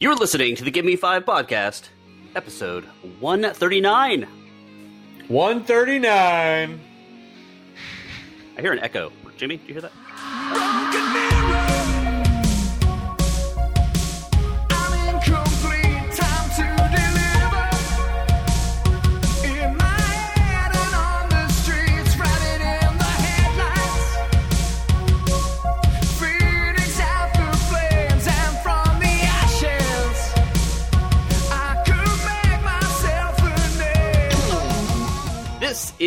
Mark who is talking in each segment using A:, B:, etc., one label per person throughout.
A: You're listening to the Give Me Five podcast, episode 139.
B: 139.
A: I hear an echo. Jimmy, do you hear that?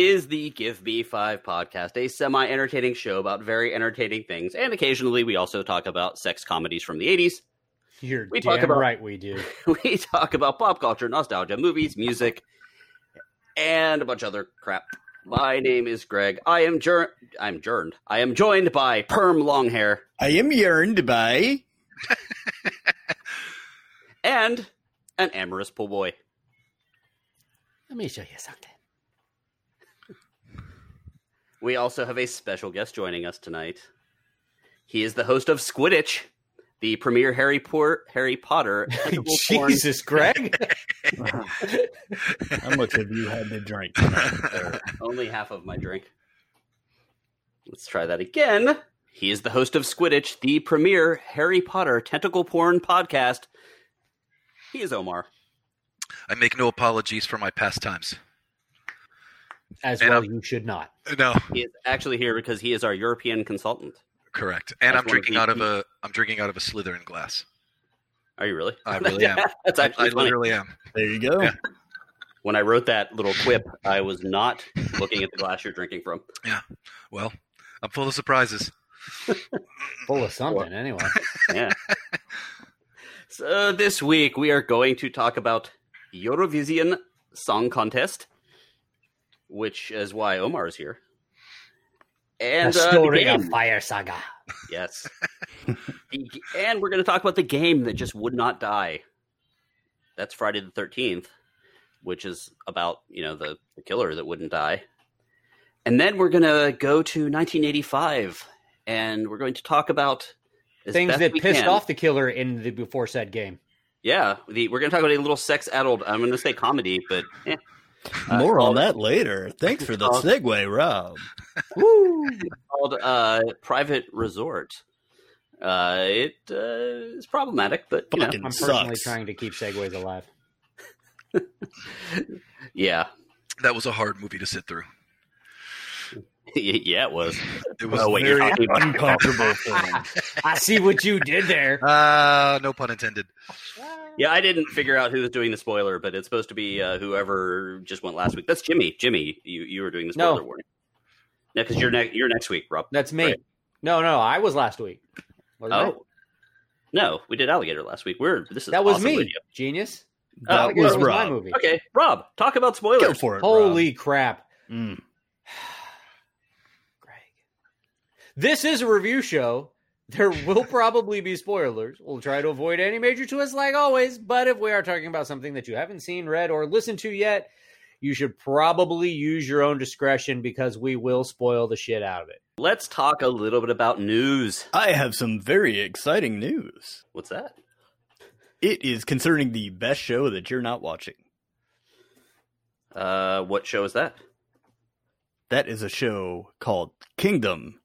A: Is the Give Me Five podcast, a semi entertaining show about very entertaining things. And occasionally we also talk about sex comedies from the 80s.
B: You're
A: We
B: damn
A: talk about-
B: right we do.
A: we talk about pop culture, nostalgia, movies, music, and a bunch of other crap. My name is Greg. I am jur- I'm jurned. I am joined by Perm Longhair
C: I am yearned by.
A: and an amorous pool boy.
B: Let me show you something.
A: We also have a special guest joining us tonight. He is the host of Squidditch, the premier Harry, Por- Harry Potter.
B: Jesus, Greg.
C: How much have you had to drink?
A: Only half of my drink. Let's try that again. He is the host of Squidditch, the premier Harry Potter tentacle porn podcast. He is Omar.
D: I make no apologies for my pastimes.
B: As
D: And
B: well,
D: I'm-
B: you should not.
D: No,
A: He is actually here because he is our European consultant.
D: correct. And
A: That's
D: I'm drinking out of a I'm drinking out of a Slytherin glass.
A: Are you really?
D: I really am.
A: That's
D: I,
A: actually
D: I
A: funny.
D: literally am.
C: There you go.
D: Yeah.
A: When I wrote that little quip, I was not looking at the glass you're drinking from. Yeah.
D: Well, I'm full of surprises.
B: Full of something, anyway.
A: Yeah. so this week we are going to talk about Eurovision Song Contest, which is why Omar is here. And
B: the
A: uh, the
B: story of Fire Saga.
A: Yes. And we're going to talk about the game that just would not die. That's Friday the 13th, which is about, you know, the, the killer that wouldn't die. And then we're going to go to 1985 and we're going to talk about
B: Things that pissed
A: can-
B: off the killer in the before said game.
A: Yeah, the, we're going to talk about a little sex addled, I'm going to say comedy, but eh, Uh,
C: More on that later. Thanks for the
A: called-
C: segue, Rob.
B: Woo!
A: called uh, Private Resort. Uh, it uh, is problematic, but you know,
B: I'm personally
C: sucks.
B: trying to keep segues alive.
A: yeah,
D: That was a hard movie to sit through.
A: yeah, it was.
D: It was
A: Oh, wait, you're
D: very
A: talking
C: Uncomfortable.
B: I see what you did there.
D: uh, no pun intended.
A: Yeah, I didn't figure out who was doing the spoiler, but it's supposed to be uh, whoever just went last week. That's Jimmy. Jimmy, you you were doing the
B: No.
A: spoiler warning. No, because you're next. You're next week, Rob.
B: That's me.
A: Right.
B: No, no, I was last week. Wasn't I?
A: Oh, no, we did Alligator last week. We're this is
B: that was
A: awesome
B: me.
A: radio.
B: Genius.
A: Oh,
C: That
B: Alligator
C: was
B: my
C: Rob.
B: movie.
A: Okay, Rob, talk about spoilers.
C: Go for it.
B: Holy crap.
C: Mm.
B: Greg. This is a review show. There will probably be spoilers. We'll try to avoid any major twists like always, but if we are talking about something that you haven't seen, read, or listened to yet, you should probably use your own discretion because we will spoil the shit out of it.
A: Let's talk a little bit about news.
C: I have some very exciting news.
A: What's that?
C: It is concerning the best show that you're not watching.
A: Uh, what show is that?
C: That is a show called Kingdom.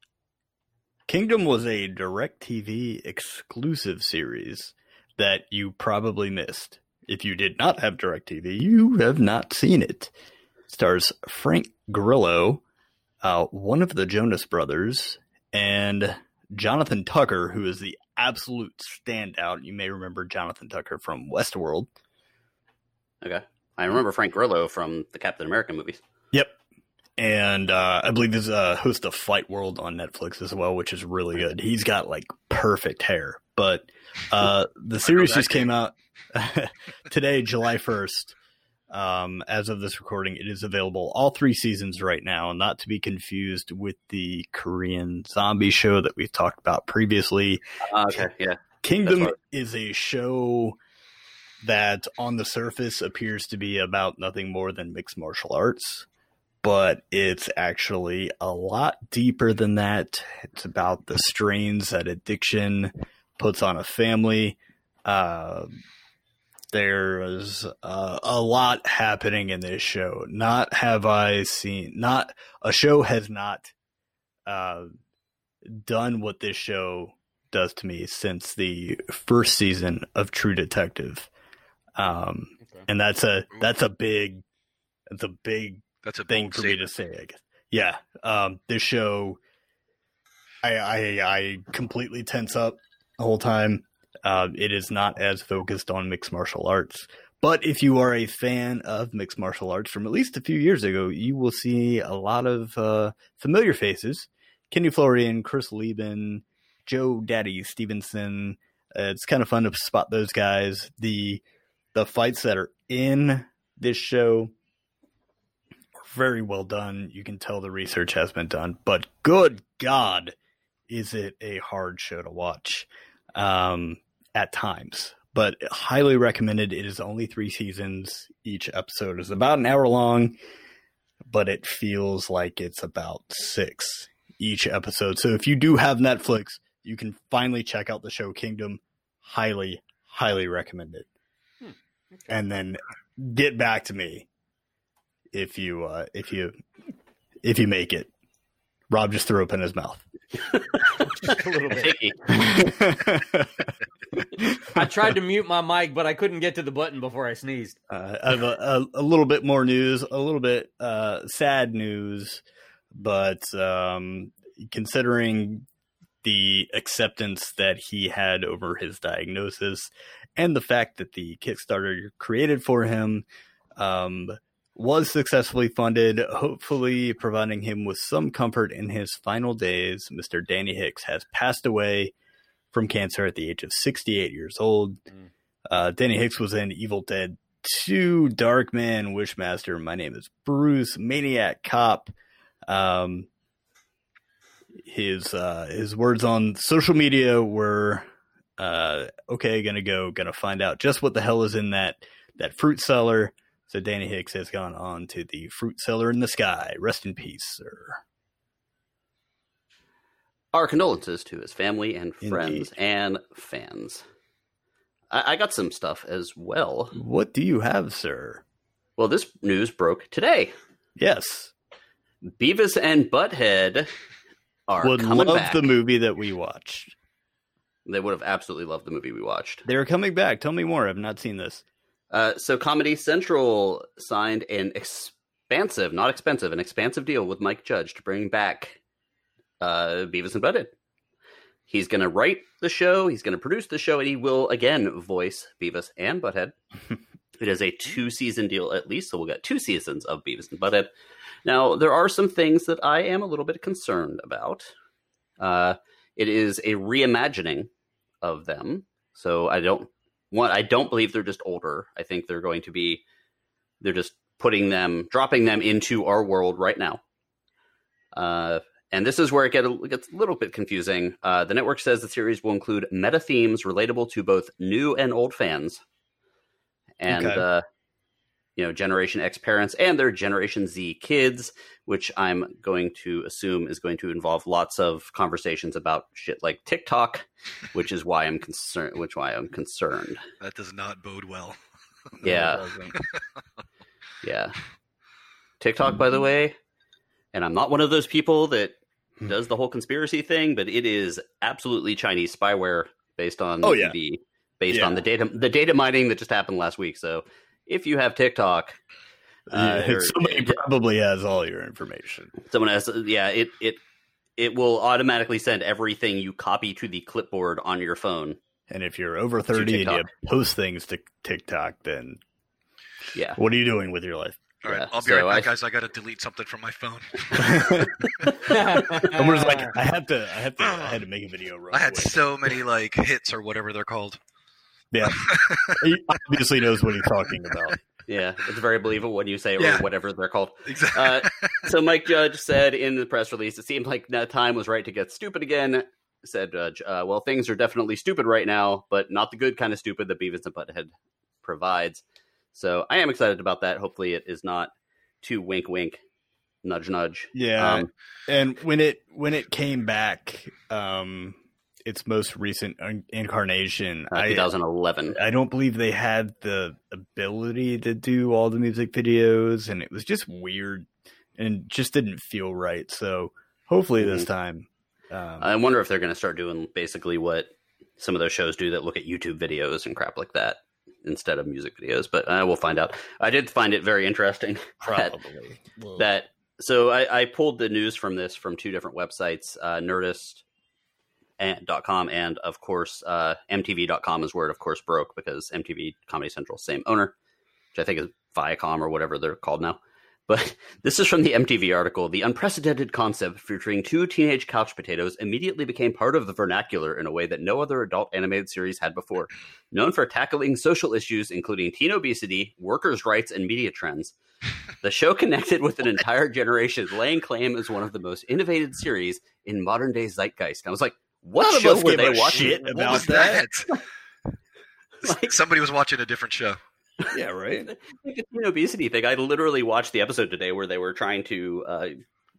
C: Kingdom was a DirecTV exclusive series that you probably missed. If you did not have DirecTV, you have not seen it. Stars Frank Grillo, uh, one of the Jonas brothers, and Jonathan Tucker, who is the absolute standout. You may remember Jonathan Tucker from Westworld.
A: Okay, I remember Frank Grillo from the Captain America movies.
C: And uh, I believe he's a host of Fight World on Netflix as well, which is really good. He's got like perfect hair. But uh, the series just came out today, July 1st. Um, as of this recording, it is available all three seasons right now, not to be confused with the Korean zombie show that we've talked about previously.
A: Uh, okay, yeah.
C: Kingdom
A: That's
C: is a show that on the surface appears to be about nothing more than mixed martial arts, but it's actually a lot deeper than that. It's about the strains that addiction puts on a family. Uh, there's uh, a lot happening in this show. Not have I seen, not a show has not uh, done what this show does to me since the first season of True Detective. Um,
B: Okay.
C: and that's a that's a big that's a big
D: That's a
C: thing for me to say. I guess. Yeah, um, this show, I, I I completely tense up the whole time. Uh, it is not as focused on mixed martial arts, but if you are a fan of mixed martial arts from at least a few years ago, you will see a lot of uh, familiar faces: Kenny Florian, Chris Leben, Joe Daddy Stevenson. Uh, it's kind of fun to spot those guys. The the fights that are in this show very well done. You can tell the research has been done, but good God, is it a hard show to watch um, at times. But highly recommended. It is only three seasons. Each episode is about an hour long, but it feels like it's about six each episode. So if you do have Netflix, you can finally check out the show Kingdom. Highly, highly recommend it.
B: Okay.
C: And then get back to me if you uh, if you if you make it. Rob just threw up in his mouth.
B: A little bit. I tried to mute my mic, but I couldn't get to the button before I sneezed.
C: Uh, I have a, a, a little bit more news, a little bit uh, sad news, but um, considering the acceptance that he had over his diagnosis and the fact that the Kickstarter created for him um, was successfully funded, hopefully providing him with some comfort in his final days, Mr. Danny Hicks has passed away from cancer at the age of 68 years old.
B: Mm.
C: Uh, Danny Hicks was in Evil Dead 2, Darkman, Wishmaster. My name is Bruce, Maniac Cop. Um, his uh, his words on social media were, uh, "Okay, gonna go, gonna find out just what the hell is in that that fruit cellar." So Danny Hicks has gone on to the fruit cellar in the sky. Rest in peace, sir.
A: Our condolences to his family and friends
C: Indeed.
A: and fans. I, I got some stuff as well.
C: What do you have, sir?
A: Well, this news broke today.
C: Yes,
A: Beavis and Butthead are
C: would
A: coming
C: love
A: back.
C: the movie that we watched.
A: They would have absolutely loved the movie we watched.
C: They're coming back. Tell me more. I've not seen this.
A: Uh, so Comedy Central signed an expansive, not expensive, an expansive deal with Mike Judge to bring back uh, Beavis and Butthead. He's going to write the show, he's going to produce the show, and he will again voice Beavis and Butthead. it is a two season deal at least, so we'll get two seasons of Beavis and Butthead. Now, there are some things that I am a little bit concerned about. Uh, it is a reimagining of them, so I don't one i don't believe they're just older. I think they're going to be they're just putting them dropping them into our world right now. Uh, and this is where it get a, gets a little bit confusing. Uh, the network says the series will include meta themes relatable to both new and old fans. And
C: Okay.
A: uh, you know generation x parents and their generation z kids which i'm going to assume is going to involve lots of conversations about shit like tiktok which is why i'm concerned which why i'm concerned
D: That does not bode well.
A: yeah yeah tiktok by the way and i'm not one of those people that
C: Hmm.
A: does the whole conspiracy thing but it is absolutely chinese spyware based on
C: Oh, yeah.
A: the based
C: Yeah.
A: on the data the data mining that just happened last week so if you have tiktok uh,
C: Yeah,
A: or-
C: somebody probably has all your information.
A: someone has yeah it it it will automatically send everything you copy to the clipboard on your phone
C: And if you're over 30 and you post things to TikTok, then
A: yeah
C: what are you doing with your life?
D: All right,
A: Yeah,
D: I'll be
A: so
D: right back,
A: I-
D: guys. I got to delete something from my phone.
C: I was like, I have to, I have to, I had to make a video. Real
D: I had
C: quick.
D: so many like hits or whatever they're called.
C: Yeah, he obviously knows what he's talking about.
A: yeah it's very believable when you say
D: Yeah.
A: or whatever they're called
D: Exactly.
A: Uh, so Mike Judge said in the press release, it seemed like the time was right to get stupid again. Said Judge, uh, well, things are definitely stupid right now, but not the good kind of stupid that Beavis and Butthead provides. So I am excited about that. Hopefully, it is not too wink, wink, nudge, nudge.
C: Yeah,
A: Um,
C: and when it when it came back, um, its most recent incarnation,
A: Uh, 2011.
C: I don't believe they had the ability to do all the music videos, and it was just weird and just didn't feel right. So hopefully this time, um,
A: I wonder if they're going to start doing basically what some of those shows do that look at YouTube videos and crap like that instead of music videos. But uh, we'll find out. I did find it very interesting that,
C: probably Well,
A: that so I, I pulled the news from this from two different websites, uh, Nerdist and dot com and of course uh, MTV.com is where it of course broke because MTV Comedy Central same owner, which I think is Viacom or whatever they're called now. But this is from the MTV article. The unprecedented concept featuring two teenage couch potatoes immediately became part of the vernacular in a way that no other adult animated series had before. Known for tackling social issues including teen obesity, workers' rights, and media trends, the show connected with an entire generation, laying claim as one of the most innovative series in modern day zeitgeist. And I was like, what
C: None of
A: show
C: us
A: were
C: give
A: they
C: a
A: watching?
C: shit
D: What
C: about
D: was
C: that.
D: that?
A: Like-
D: Somebody was watching a different show.
C: yeah, right.
A: The teen obesity thing. I literally watched the episode today where they were trying to uh,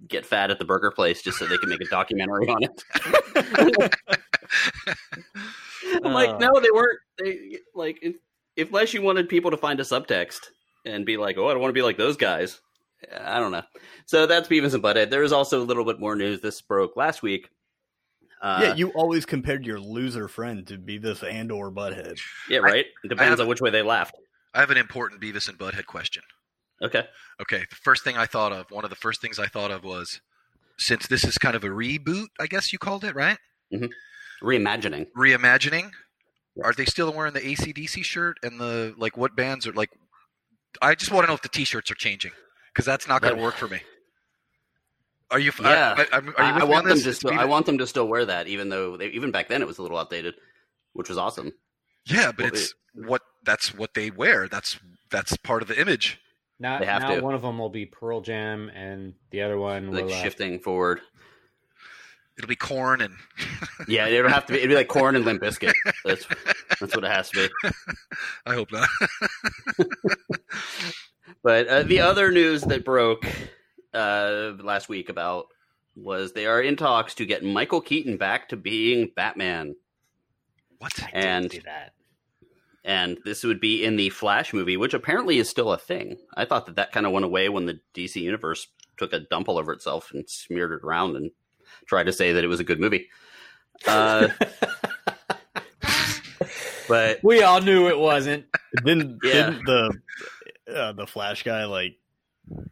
A: get fat at the burger place just so they could make a documentary on it. I'm like,
B: Oh.
A: no, they weren't. They like, if, unless you wanted people to find a subtext and be like, oh, I don't want to be like those guys. I don't know. So that's Beavis and Butthead. There is also a little bit more news. This broke last week. Uh,
C: yeah, you always compared your loser friend to Beavis and or butthead.
A: yeah, right. it depends
D: have-
A: on which way they laughed.
D: I have an important Beavis and Butthead question.
A: Okay.
D: Okay, the first thing I thought of, one of the first things I thought of was, since this is kind of a reboot, I guess you called it, right?
A: Reimagining.
D: Reimagining.
A: Yes.
D: Are they still wearing the ACDC shirt and the like? What bands are like? I just want to know if the T-shirts are changing because that's not going to work for me. Are you?
A: Yeah.
D: I, I, are you
A: I, I want them to still. I want them to still wear that, even though they, even back then it was a little outdated, which was awesome.
D: Yeah, but
A: Well,
D: it's what that's what they wear. That's that's part of the image.
B: Now,
A: They have
B: now
A: to.
B: one of them will be Pearl Jam, and the other one
A: Like
B: will. Uh,
A: shifting forward.
D: It'll be Korn and
A: Yeah, it'll have to be. It'll be like Korn and Limp Bizkit. That's that's what it has to be.
D: I hope not.
A: But uh, the other news that broke uh, last week about was they are in talks to get Michael Keaton back to being Batman,
D: what?
B: I did
A: and
B: do that.
A: and this would be in the Flash movie, which apparently is still a thing. I thought that that kind of went away when the DC universe took a dump all over itself and smeared it around and tried to say that it was a good movie. Uh, but
B: We all knew it wasn't.
C: Didn't
A: Yeah.
C: didn't the uh, the Flash guy like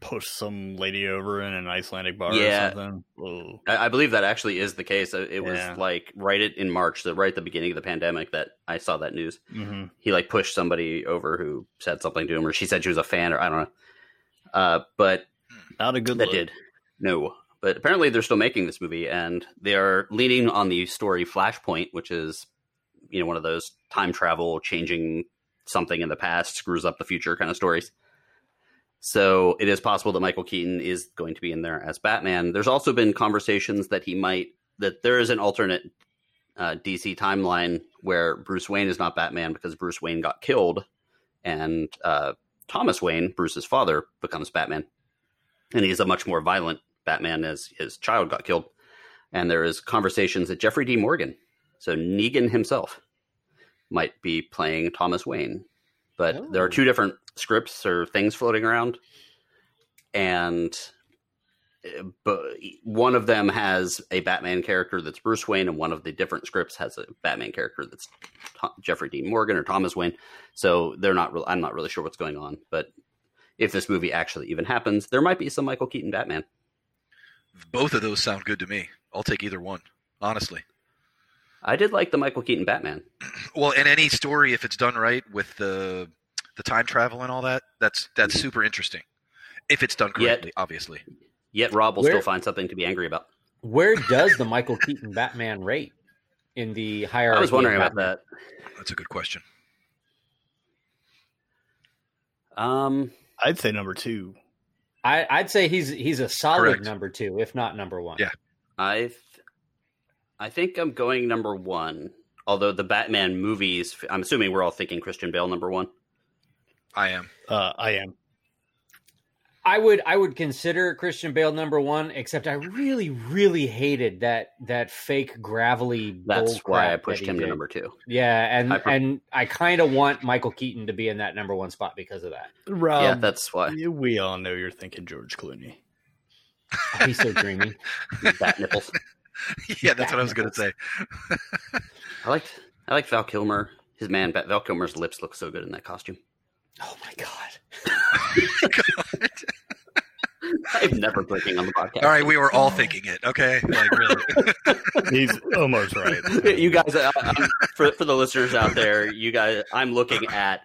C: push some lady over in an Icelandic bar
A: Yeah.
C: or something? Whoa.
A: I, I believe that actually is the case. Uh, It was
C: Yeah.
A: like right at, in March, the right at the beginning of the pandemic, that I saw that news.
C: hmm
A: He like pushed somebody over who said something to him, or she said she was a fan, or I don't know. Uh, but
C: Not a good
A: that
C: look.
A: did no. But apparently, they're still making this movie, and they are leaning on the story Flashpoint, which is you know one of those time travel, changing something in the past, screws up the future kind of stories. So it is possible that Michael Keaton is going to be in there as Batman. There's also been conversations that he might that there is an alternate uh, DC timeline where Bruce Wayne is not Batman because Bruce Wayne got killed, and uh, Thomas Wayne, Bruce's father, becomes Batman, and he's a much more violent Batman as his child got killed. And there is conversations that Jeffrey D. Morgan, so Negan himself, might be playing Thomas Wayne. But there are
B: Oh.
A: two different scripts or things floating around, and uh, but one of them has a Batman character that's Bruce Wayne, and one of the different scripts has a Batman character that's Tho- Jeffrey Dean Morgan or Thomas Wayne. So they're not. Real, I'm not really sure what's going on, but if this movie actually even happens, there might be some Michael Keaton Batman.
D: Both of those sound good to me. I'll take either one, honestly.
A: I did like the Michael Keaton Batman.
D: Well, in any story, if it's done right with the the time travel and all that, that's that's super interesting. If it's done
A: Yet-
D: correctly, obviously.
A: Yet Rob will
B: Where-
A: still find something to be angry about.
B: Where does the Michael Keaton Batman rate in the hierarchy?
A: I was wondering about that.
D: That's a good question.
A: Um,
C: I'd say number two.
B: I, I'd say he's he's a solid
D: Correct.
B: number two, if not number one.
D: Yeah.
A: I, th- I think I'm going number one. Although the Batman movies, I'm assuming we're all thinking Christian Bale number one.
D: I am.
C: Uh, I am.
B: I would I would consider Christian Bale number one, except I really really hated that that fake gravelly.
A: That's why I pushed
B: that he
A: him to number two.
B: Yeah, and
A: I pre-
B: and I kind of want Michael Keaton to be in that number one spot because of that.
C: Rob,
A: yeah, that's why.
C: we all know you're thinking George Clooney.
B: Oh, he's so dreamy.
A: Bat nipples.
D: yeah, that's what I was going to say.
A: I liked I liked Val Kilmer. His man Val Kilmer's lips look so good in that costume.
B: Oh my god.
A: I'm never breaking on the podcast.
D: All right, we were all thinking it. Okay, like really.
C: He's almost right.
A: you guys, uh, um, for for the listeners out there, you guys, I'm looking at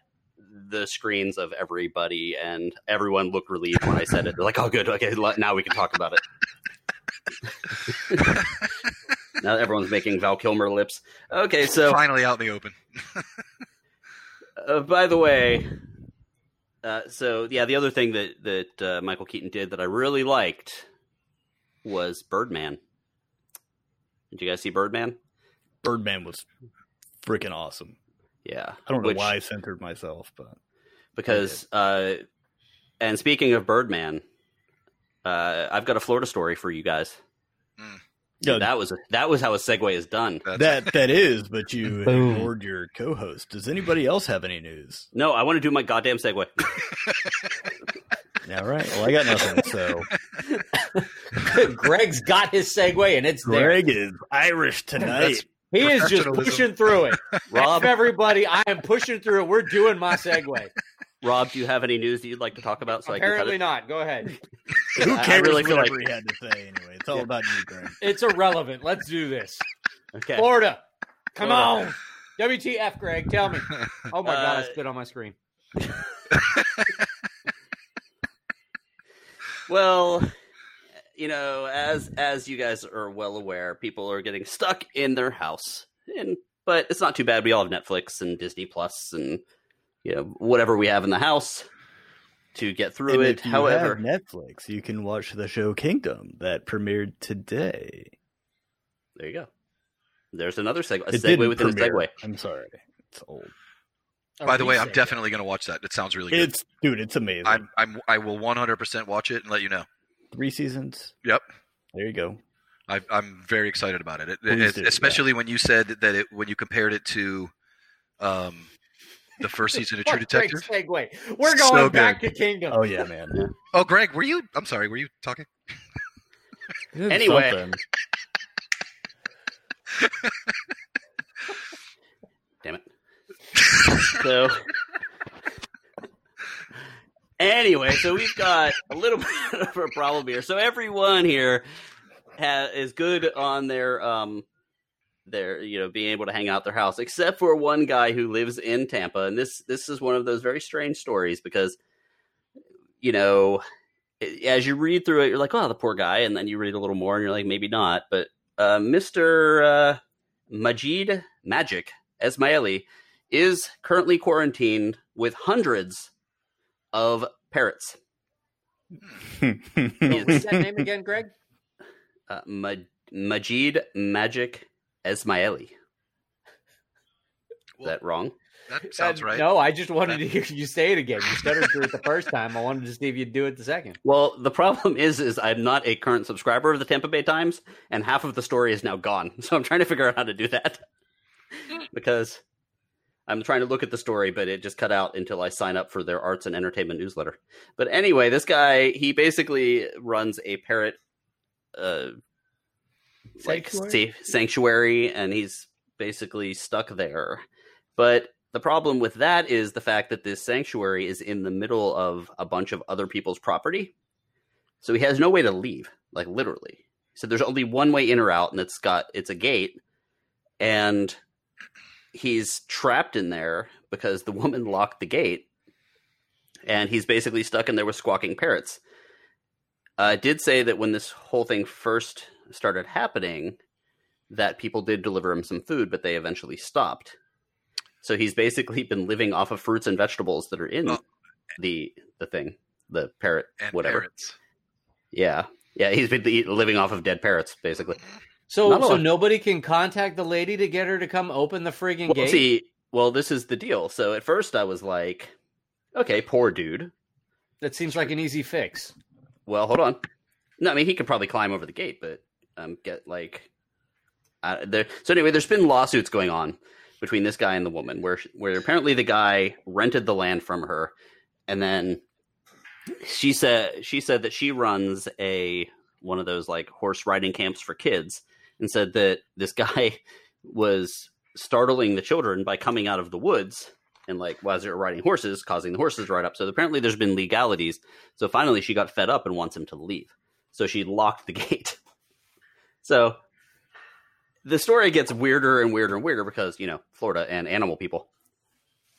A: the screens of everybody, and everyone looked relieved when I said it. They're like, "Oh, good, okay, now we can talk about it." now everyone's making Val Kilmer lips. Okay, so
D: Finally out in the open.
A: uh, by the way, uh, so yeah, the other thing that that uh, Michael Keaton did that I really liked was Birdman. Did you guys see Birdman?
C: Birdman was freaking awesome.
A: Yeah,
C: I don't know
A: Which-
C: why I centered myself, but
A: because uh and speaking of birdman uh i've got a florida story for you guys
C: yeah,
A: that was that was how a segue is done
D: That's,
C: that that is. But you
B: Boom.
C: ignored your co-host. Does anybody else have any news?
A: no i want to do my goddamn segue
C: All right. Well, I got nothing. So
B: Greg's got his segue and it's there.
C: Greg is Irish tonight.
B: He is just pushing through it.
A: rob
B: Everybody, I am pushing through it. We're doing my segue.
A: Rob do you have any news that you'd like to talk about so
B: Apparently
A: i can
B: not. Go ahead.
C: Who
A: I- I
C: cares
A: really feel like-
C: he had to say anyway? It's all
A: Yeah.
C: about you, Greg.
B: It's irrelevant. Let's do this.
A: okay
B: Florida. Come
A: Florida.
B: on. WTF, Greg? Tell me. Oh my god, I
A: Uh,
B: spit on my screen.
A: well you know as as you guys are well aware people are getting stuck in their house and but it's not too bad we all have netflix and disney plus and you know whatever we have in the house to get through
C: And
A: it
C: if you
A: however
C: have Netflix, you can watch the show Kingdom that premiered today.
A: There you go. There's another segue. A
C: It
A: segue
C: didn't
A: within a
C: premiere.
A: segue.
C: I'm sorry, it's old.
D: By the way, I'm
B: Reset.
D: definitely going to watch that. It sounds really good.
C: It's dude, it's amazing.
D: I'm, I'm, I will 100% watch it and let you know.
C: Three seasons.
D: Yep.
C: There you go.
D: I, I'm very excited about it, it,
C: Please
D: it-
C: do,
D: especially when you said that it when you compared it to um, the first season of True
B: What a great
D: Detective.
B: segue. We're
D: So
B: going
D: good.
B: back to Kingdom.
C: Oh yeah, man.
D: Oh, Greg, were you? I'm sorry, were you talking?
A: Anyway.
C: Something.
A: Damn it. so anyway, so we've got a little bit of a problem here. So everyone here ha- is good on their um their you know being able to hang out their house, except for one guy who lives in Tampa, and this this is one of those very strange stories because you know as you read through it, you're like, oh, the poor guy, and then you read a little more, and you're like, maybe not, but uh, Mister uh, Majid Magic Esmaili is currently quarantined with hundreds of parrots.
B: So what's that name again, Greg?
A: Uh, Ma- Majid Magic Esmaili. Is
D: Well,
A: that wrong?
D: that sounds
B: Uh,
D: right.
B: No, I just wanted to hear you say it again. You stuttered through it the first time. I wanted to see if you'd do it the second.
A: Well, the problem is, is I'm not a current subscriber of the Tampa Bay Times, and half of the story is now gone. So I'm trying to figure out how to do that because I'm trying to look at the story, but it just cut out until I sign up for their arts and entertainment newsletter. But anyway, this guy he basically runs a parrot, uh, like
C: Sanctuary?
A: sa- sanctuary, and he's basically stuck there. But the problem with that is the fact that this sanctuary is in the middle of a bunch of other people's property. So he has no way to leave, like literally. So there's only one way in or out, and it's got it's a gate, and he's trapped in there because the woman locked the gate, and he's basically stuck in there with squawking parrots. Uh, it did say that when this whole thing first started happening, that people did deliver him some food, but they eventually stopped. So he's basically been living off of fruits and vegetables that are in
D: Oh.
A: the the thing, the parrot,
D: and
A: whatever.
D: parrots.
A: Yeah, yeah, he's been living off of dead parrots, basically.
B: So,
A: Not
B: so
A: lot.
B: nobody can contact the lady to get her to come open the frigging
A: Well,
B: gate.
A: see, well, this is the deal. So at first I was like, okay, poor dude.
B: That seems like an easy fix.
A: Well, hold on. No, I mean he could probably climb over the gate, but um, get like uh, there. So anyway, there's been lawsuits going on between this guy and the woman, where where apparently the guy rented the land from her, and then she said she said that she runs a one of those like horse riding camps for kids, and said that this guy was startling the children by coming out of the woods and like while they're riding horses, causing the horses to ride up. So apparently there's been legalities. So finally she got fed up and wants him to leave. So she locked the gate. So the story gets weirder and weirder and weirder because, you know, Florida and animal people.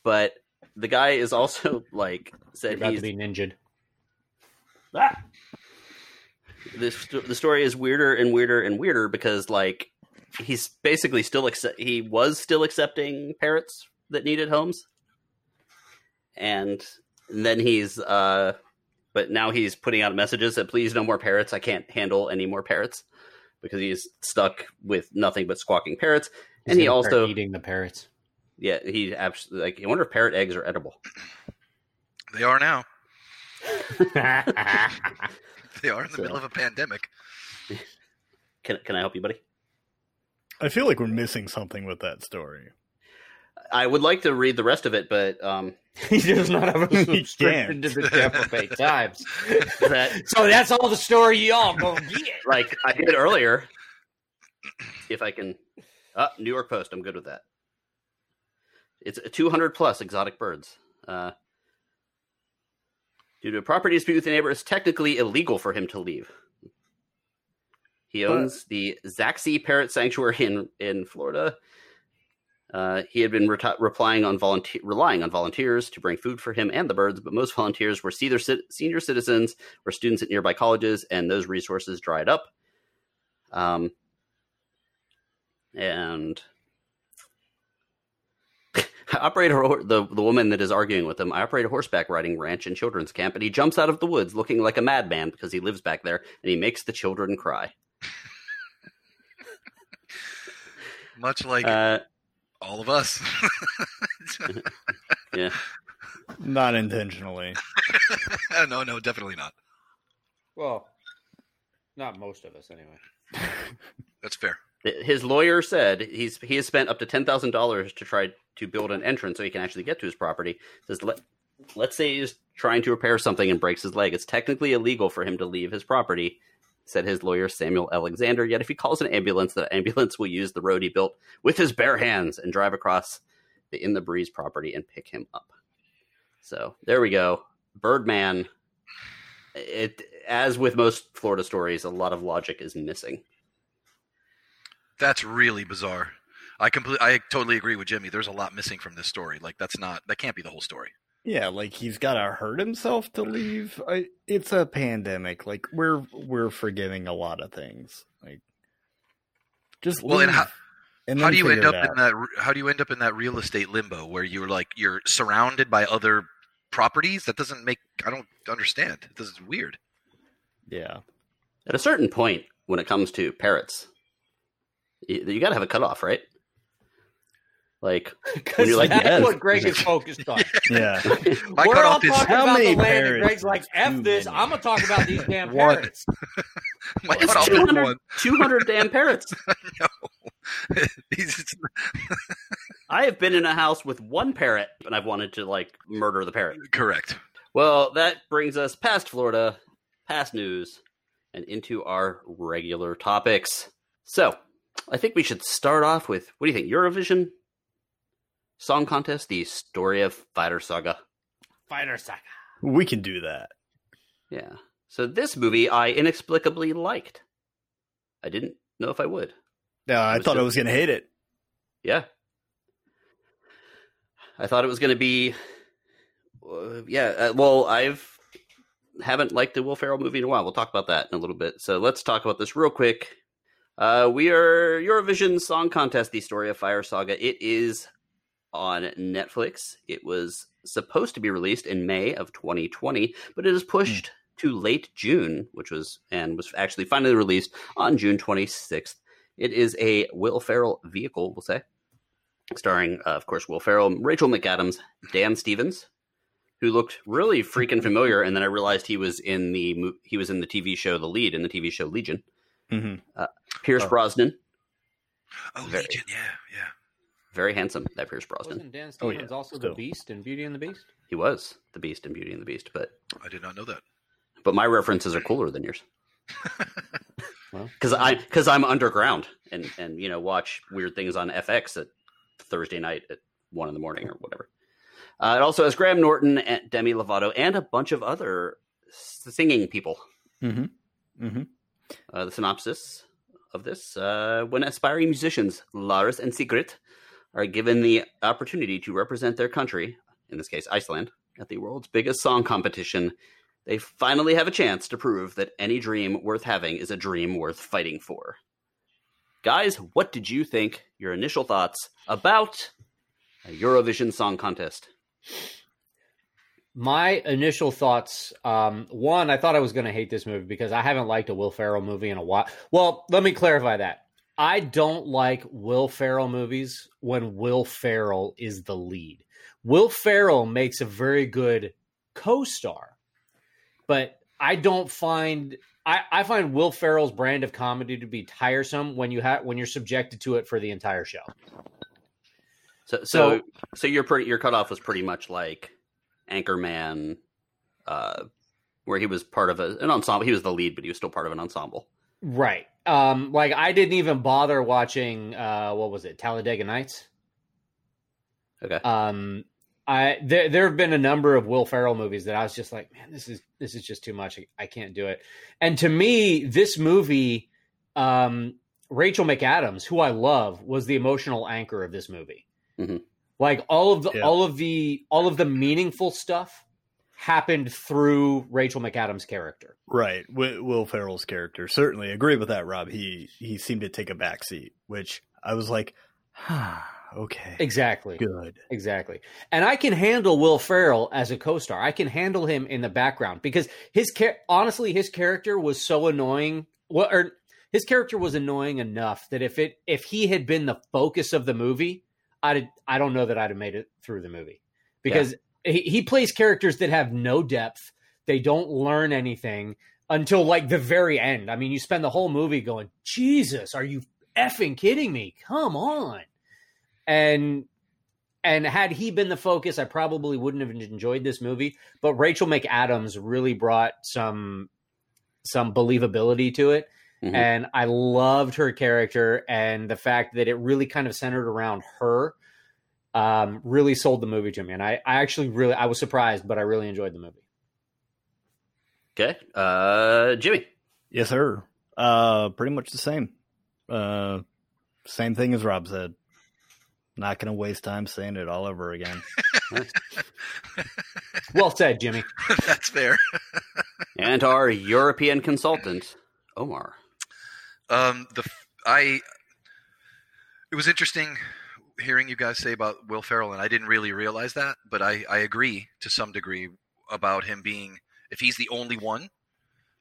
A: But the guy is also like
B: You're
A: said
B: about
A: he's
B: to be ninjaed.
A: this the story is weirder and weirder and weirder because like he's basically still accept he was still accepting parrots that needed homes and then he's uh but now he's putting out messages that please no more parrots i can't handle any more parrots because he's stuck with nothing but squawking parrots and he also
B: eating the parrots.
A: yeah he absolutely like i wonder if parrot eggs are edible
D: They are now. They are in the
A: So-
D: middle of a pandemic.
A: can, can i help you buddy
C: I feel like we're missing something with that story.
A: I would like to read the rest of it but um
B: he does not have a subscription to the Tampa Bay Times.
A: that
B: So that's all the story y'all go get.
A: like I did earlier. If I can, uh, New York Post. I'm good with that. It's a 200 plus exotic birds. Uh, due to a property dispute with the neighbor, it's technically illegal for him to leave. He owns the Zaxi Parrot Sanctuary in in Florida. Uh, he had been reti- replying on volunteer, relying on volunteers to bring food for him and the birds, but most volunteers were either senior citizens or students at nearby colleges, and those resources dried up. Um, and I operate a, the the woman that is arguing with him. I operate a horseback riding ranch and children's camp, and he jumps out of the woods looking like a madman because he lives back there, and he makes the children cry.
D: Much like
A: Uh,
D: all of us.
A: yeah,
C: Not intentionally.
D: no, no, definitely not.
B: Well, not most of us anyway.
D: That's fair.
A: his lawyer said he's he has spent up to ten thousand dollars to try to build an entrance so he can actually get to his property. Says let let's say he's trying to repair something and breaks his leg. It's technically illegal for him to leave his property, said his lawyer Samuel Alexander. Yet if he calls an ambulance, the ambulance will use the road he built with his bare hands and drive across the in the breeze property and pick him up. So there we go. Birdman. It as with most Florida stories, a lot of logic is missing.
D: That's really bizarre. I completely, I totally agree with Jimmy. There's a lot missing from this story. Like that's not. That can't be the whole story.
C: Yeah, like he's got to hurt himself to leave. I, it's a pandemic. Like we're we're forgiving a lot of things. Like just
D: Well,
C: leave.
D: and how-
C: and
D: How do you end up
C: it
D: in that? How do you end up in that real estate limbo where you're like you're surrounded by other properties? That doesn't make. I don't understand. This is weird.
C: Yeah,
A: At a certain point, when it comes to parrots, you, you got to have a cutoff, right? Like,
B: Because
A: you're like,
B: that's
A: yes.
B: what Greg is focused on.
C: yeah.
B: We're all talking
C: How
B: about the
C: many
B: land, and Greg's like, "F this!
C: many?"
B: I'm gonna talk about these damn parrots."
D: my
A: it's
D: cutoff
A: 200,
D: one.
A: 200 damn parrots.
D: He's- it's-
A: I have been in a house with one parrot, and I've wanted to like murder the parrot.
D: correct.
A: Well, that brings us past Florida, past news, and into our regular topics. So, I think we should start off with what do you think? Eurovision Song Contest, the story of Fighter Saga.
B: Fighter saga.
C: We can do that.
A: Yeah. So, this movie I inexplicably liked. I didn't know if I would.
C: Yeah, I
A: was
C: thought I was gonna hate it.
A: Yeah. I thought it was going to be. Uh, yeah. Uh, well, I've haven't liked the Will Ferrell movie in a while. We'll talk about that in a little bit. So let's talk about this real quick. Uh, we are Eurovision Song Contest: The Story of Fire Saga. It is on Netflix. It was supposed to be released in May of 2020, but it is pushed to late June, which was and was actually finally released on June 26th. It is a Will Ferrell vehicle, we'll say, starring, uh, of course, Will Ferrell, Rachel McAdams, Dan Stevens, who looked really freaking familiar, and then I realized he was in the he was in the TV show The Lead in the TV show Legion.
C: hmm
A: Pierce
C: Oh.
A: Brosnan,
D: Oh,
A: Very-
D: Legion, yeah, yeah.
A: Very handsome. That Pierce Brosnan.
B: Wasn't Dan
C: Oh,
B: Stevens
C: yeah,
B: also
C: still.
B: the Beast in Beauty and the Beast?
A: He was the Beast in Beauty and the Beast, but
D: I did not know that.
A: but my references are cooler than yours.
B: Well.
A: because I because I'm underground and and you know watch weird things on FX at Thursday night at one in the morning or whatever. Uh, it also has Graham Norton and Demi Lovato and a bunch of other singing people.
C: hmm hmm
A: Uh, the synopsis of this: uh, When aspiring musicians Lars and Sigrid are given the opportunity to represent their country, in this case Iceland, at the world's biggest song competition, they finally have a chance to prove that any dream worth having is a dream worth fighting for. Guys, what did you think? Your initial thoughts about a Eurovision Song Contest?
B: My initial thoughts, um, one, I thought I was going to hate this movie because I haven't liked a Will Ferrell movie in a while. Well, let me clarify that. I don't like Will Ferrell movies when Will Ferrell is the lead. Will Ferrell makes a very good co-star, but I don't find I, I find Will Ferrell's brand of comedy to be tiresome when you have when you're subjected to it for the entire show.
A: So, so,
B: So-
A: so your pretty your cutoff was pretty much like Anchorman, uh, where he was part of a, an ensemble. He was the lead, but he was still part of an ensemble.
B: Right. Um, like I didn't even bother watching uh what was it, Talladega Nights?
A: Okay.
B: Um I there there have been a number of Will Ferrell movies that I was just like, man, this is this is just too much. I, I can't do it. And to me, this movie, um, Rachel McAdams, who I love, was the emotional anchor of this movie.
A: Mhm.
B: Like all of the
C: Yeah.
B: all of the all of the meaningful stuff happened through Rachel McAdams' character.
C: Right. Will, Ferrell's character. Certainly agree with that, Rob. He he seemed to take a back seat, which I was like, ah, okay.
B: Exactly.
C: Good.
B: Exactly. And I can handle Will Ferrell as a co-star. I can handle him in the background because his char- honestly his character was so annoying. Well, or his character was annoying enough that if it if he had been the focus of the movie, I'd I don't know that I'd have made it through the movie because he, he plays characters that have no depth. They don't learn anything until like the very end. I mean, you spend the whole movie going, "Jesus, are you effing kidding me? Come on!" And and had he been the focus, I probably wouldn't have enjoyed this movie. But Rachel McAdams really brought some some believability to it,
A: Mhm.
B: and I loved her character and the fact that it really kind of centered around her. Um, really sold the movie to me, and I, I actually really I was surprised, but I really enjoyed the movie.
A: Okay. Uh, Jimmy.
C: Yes, sir. Uh, pretty much the same. Uh, same thing as Rob said. Not going to waste time saying it all over again.
B: Well said, Jimmy.
D: That's fair.
A: And our European consultant, Omar.
D: Um, the f- I it was interesting hearing you guys say about Will Ferrell, and I didn't really realize that, but I I agree to some degree about him being if he's the only one.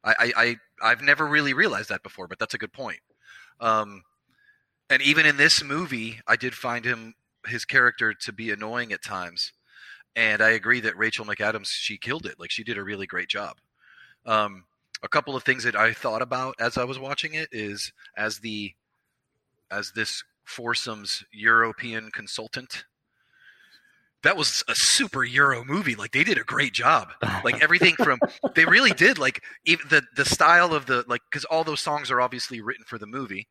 D: I I, I I've never really realized that before, but that's a good point. Um, and even in this movie, I did find him his character to be annoying at times. And I agree that Rachel McAdams she killed it. Like she did a really great job. Um, a couple of things that I thought about as I was watching it is as the as this foursomes European consultant. That was a super Euro movie. Like they did a great job. Like everything from they really did. Like even the the style of the like because all those songs are obviously written for the movie.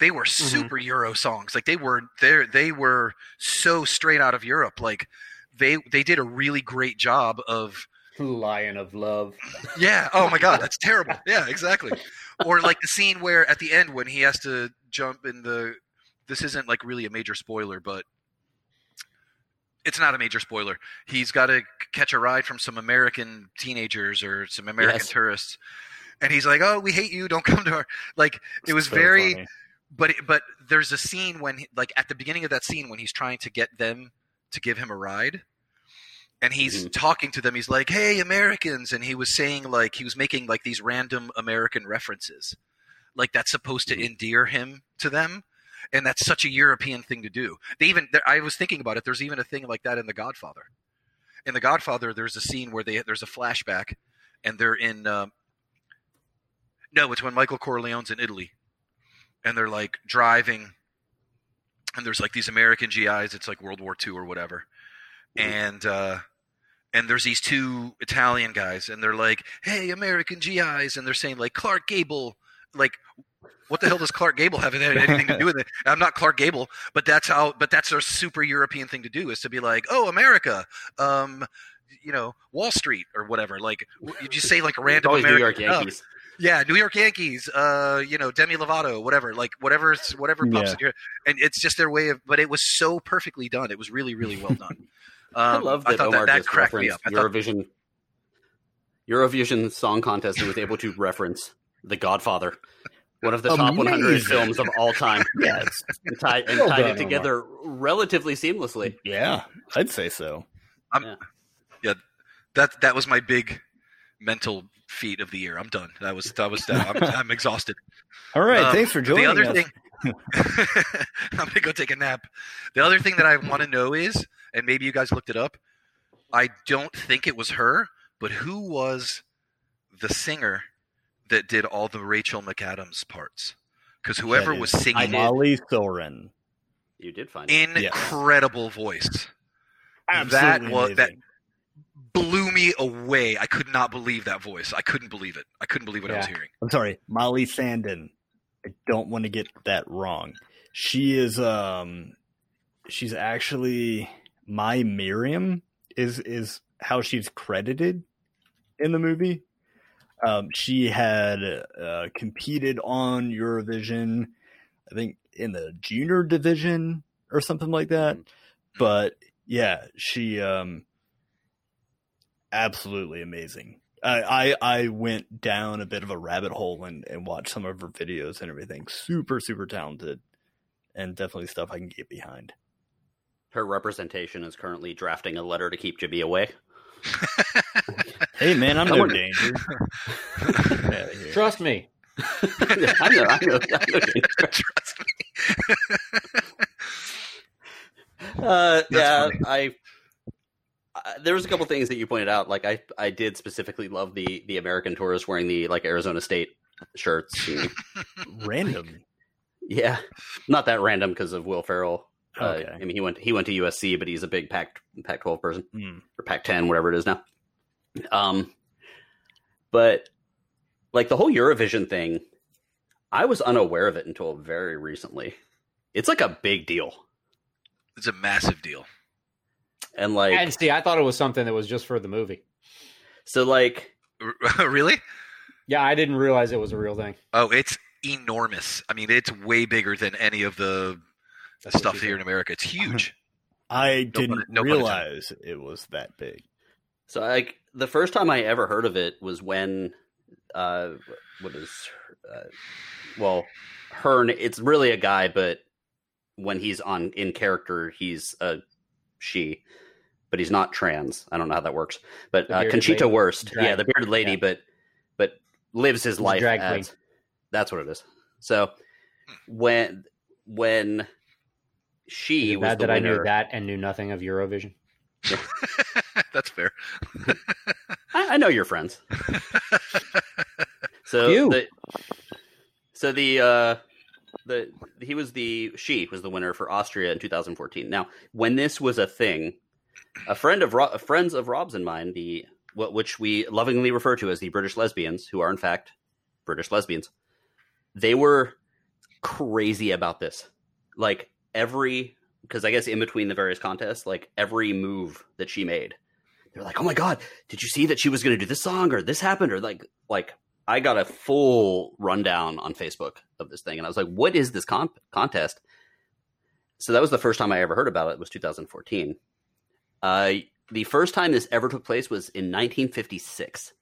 D: They were mm-hmm. super Euro songs. Like they were they they were so straight out of Europe. Like they they did a really great job of
B: Lion of Love.
D: yeah. Oh my God, that's terrible. Yeah, exactly. Or like the scene where at the end when he has to jump in the. This isn't like really a major spoiler, but it's not a major spoiler. He's got to catch a ride from some American teenagers or some American
A: Yes.
D: tourists, and he's like, "Oh, we hate you. Don't come to our." Like it was
C: So
D: very
C: funny.
D: but but there's a scene when like at the beginning of that scene when he's trying to get them to give him a ride and he's
A: Mhm.
D: talking to them he's like hey americans and he was saying like he was making like these random american references like that's supposed to
A: Mhm.
D: endear him to them and that's such a european thing to do they even I was thinking about it there's even a thing like that in the godfather in The Godfather, there's a scene where they there's a flashback, and they're in. Um, no, it's when Michael Corleone's in Italy, and they're like driving, and there's like these American GIs. It's like World War II or whatever, and uh, and there's these two Italian guys, and they're like, "Hey, American GIs," and they're saying like Clark Gable, like. What the hell does Clark Gable have anything to do with it? I'm not Clark Gable, but that's how. But that's a super European thing to do is to be like, "Oh, America, um, you know, Wall Street or whatever." Like, you just say like a random American
A: New York
D: stuff.
A: Yankees.
D: Yeah, New York Yankees. Uh, you know, Demi Lovato, whatever. Like whatever, whatever pops
C: Yeah.
D: in your, and it's just their way of. But it was so perfectly done. It was really, really well done. Um,
A: I love that
D: thought
A: Omar
D: that, that
A: just
D: cracked me
A: referenced
D: up. I thought,
A: Eurovision. Eurovision Song Contest and was able to reference The Godfather, one of the top 100 films of all time,
C: Yeah,
A: and tied, and
B: Well
A: tied
B: done,
A: it together relatively seamlessly.
C: yeah, I'd say so. Yeah.
D: That that was my big mental feat of the year. I'm done. That was that was I'm, I'm exhausted.
C: All right,
D: Um,
C: thanks for joining
D: the other
C: us.
D: thing i'm gonna go take a nap the other thing that i want to know is and maybe you guys looked it up i don't think it was her but who was the singer that did all the rachel mcadams parts because whoever
C: That
D: was singing
C: Molly Thorin.
A: You did find it.
D: incredible voice
C: Absolutely
D: was- that- blew me away i could not believe that voice i couldn't believe it i couldn't believe what i was hearing
C: I'm sorry, Molly Sandén. I don't want to get that wrong. She is um she's actually My Marianne is is how she's credited in the movie. Um she had uh competed on Eurovision I think in the junior division or something like that. But yeah, she um absolutely amazing. I, I I went down a bit of a rabbit hole and, and watched some of her videos and everything. Super, super talented and definitely stuff I can get behind.
A: Her representation is currently drafting a letter to keep Jimmy away.
C: Hey man, I'm no
A: Someone-
C: danger. Get outta here.
B: Trust me.
A: I know, I know, I know.
D: Trust me.
A: Uh, yeah,
D: funny.
A: I. Uh, there was a couple things that you pointed out. Like I, I did specifically love the the American tourists wearing the like Arizona State shirts. and-
C: Random.
A: yeah, not that random because of Will Ferrell. Uh, I mean, he went he went to USC, but he's a big Pac Pac twelve person
C: Mm.
A: or Pac ten, whatever it is now. Um, but like the whole Eurovision thing, I was unaware of it until very recently. It's like a big deal,
D: it's a massive deal
A: and like
B: and see, I thought it was something that was just for the movie.
A: so like
D: really
B: Yeah, I didn't realize it was a real thing.
D: Oh, it's enormous. I mean, it's way bigger than any of the
B: That's
D: stuff here in America. It's huge.
C: I
D: pun-
C: didn't
D: pun intended.
C: realize it was that big.
A: So like the first time I ever heard of it was when uh what is uh, well Hearn it's really a guy but when he's on in character he's a she but he's not trans. I don't know how that works. But uh, Conchita
B: lady?
A: Wurst,
B: Drag.
A: yeah, the bearded lady
B: Yeah.
A: but but lives his
B: She's a
A: life as that's what it is. So when when she was
B: that I knew that and knew nothing of Eurovision.
D: That's fair.
A: I, I know your friends. so
B: You.
A: the so the uh the he was the she was the winner for Austria in 2014. Now, when this was a thing, a friend of Ro- friends of Rob's and mine, the what which we lovingly refer to as the British lesbians, who are in fact British lesbians, they were crazy about this. Like every because I guess in between the various contests, like every move that she made, they're like, "Oh my god, did you see that she was going to do this song or this happened or like like I got a full rundown on Facebook of this thing and I was like, "What is this comp- contest?" So that was the first time I ever heard about it was 2014. Uh the first time this ever took place was in 1956.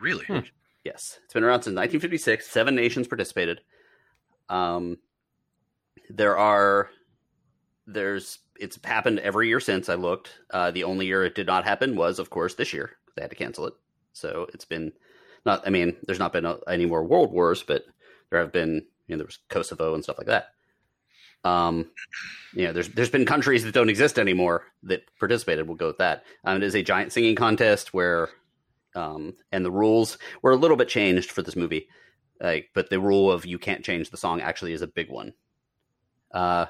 D: Really?
B: Hmm.
A: Yes, it's been around since 1956. Seven nations participated. Um, there are, there's, it's happened every year since I looked. Uh, the only year it did not happen was, of course, this year. They had to cancel it. So it's been not. I mean, there's not been uh any more world wars, but there have been. You know, there was Kosovo and stuff like that. Um, you know, there's there's been countries that don't exist anymore that participated. We'll go with that. Um, it is a giant singing contest where, um, and the rules were a little bit changed for this movie. Like, but the rule of you can't change the song actually is a big one. Uh,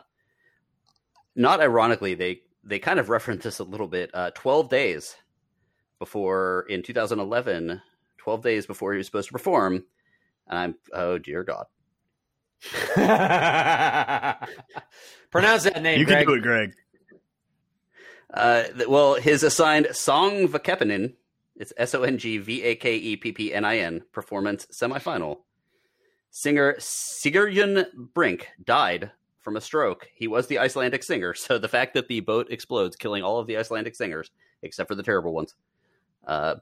A: not ironically, they they kind of reference this a little bit. Uh, Twelve days before in 2011, 12 days before he was supposed to perform, and I'm oh dear God,
B: Pronounce that name,
C: you
B: Greg.
C: can do it, Greg.
A: Uh, well, his assigned Söngvakeppnin, it's S O N G V A K E P P N I N, performance semifinal. Singer Sigurjón Brink died from a stroke. He was the Icelandic singer, so the fact that the boat explodes, killing all of the Icelandic singers, except for the terrible ones, uh,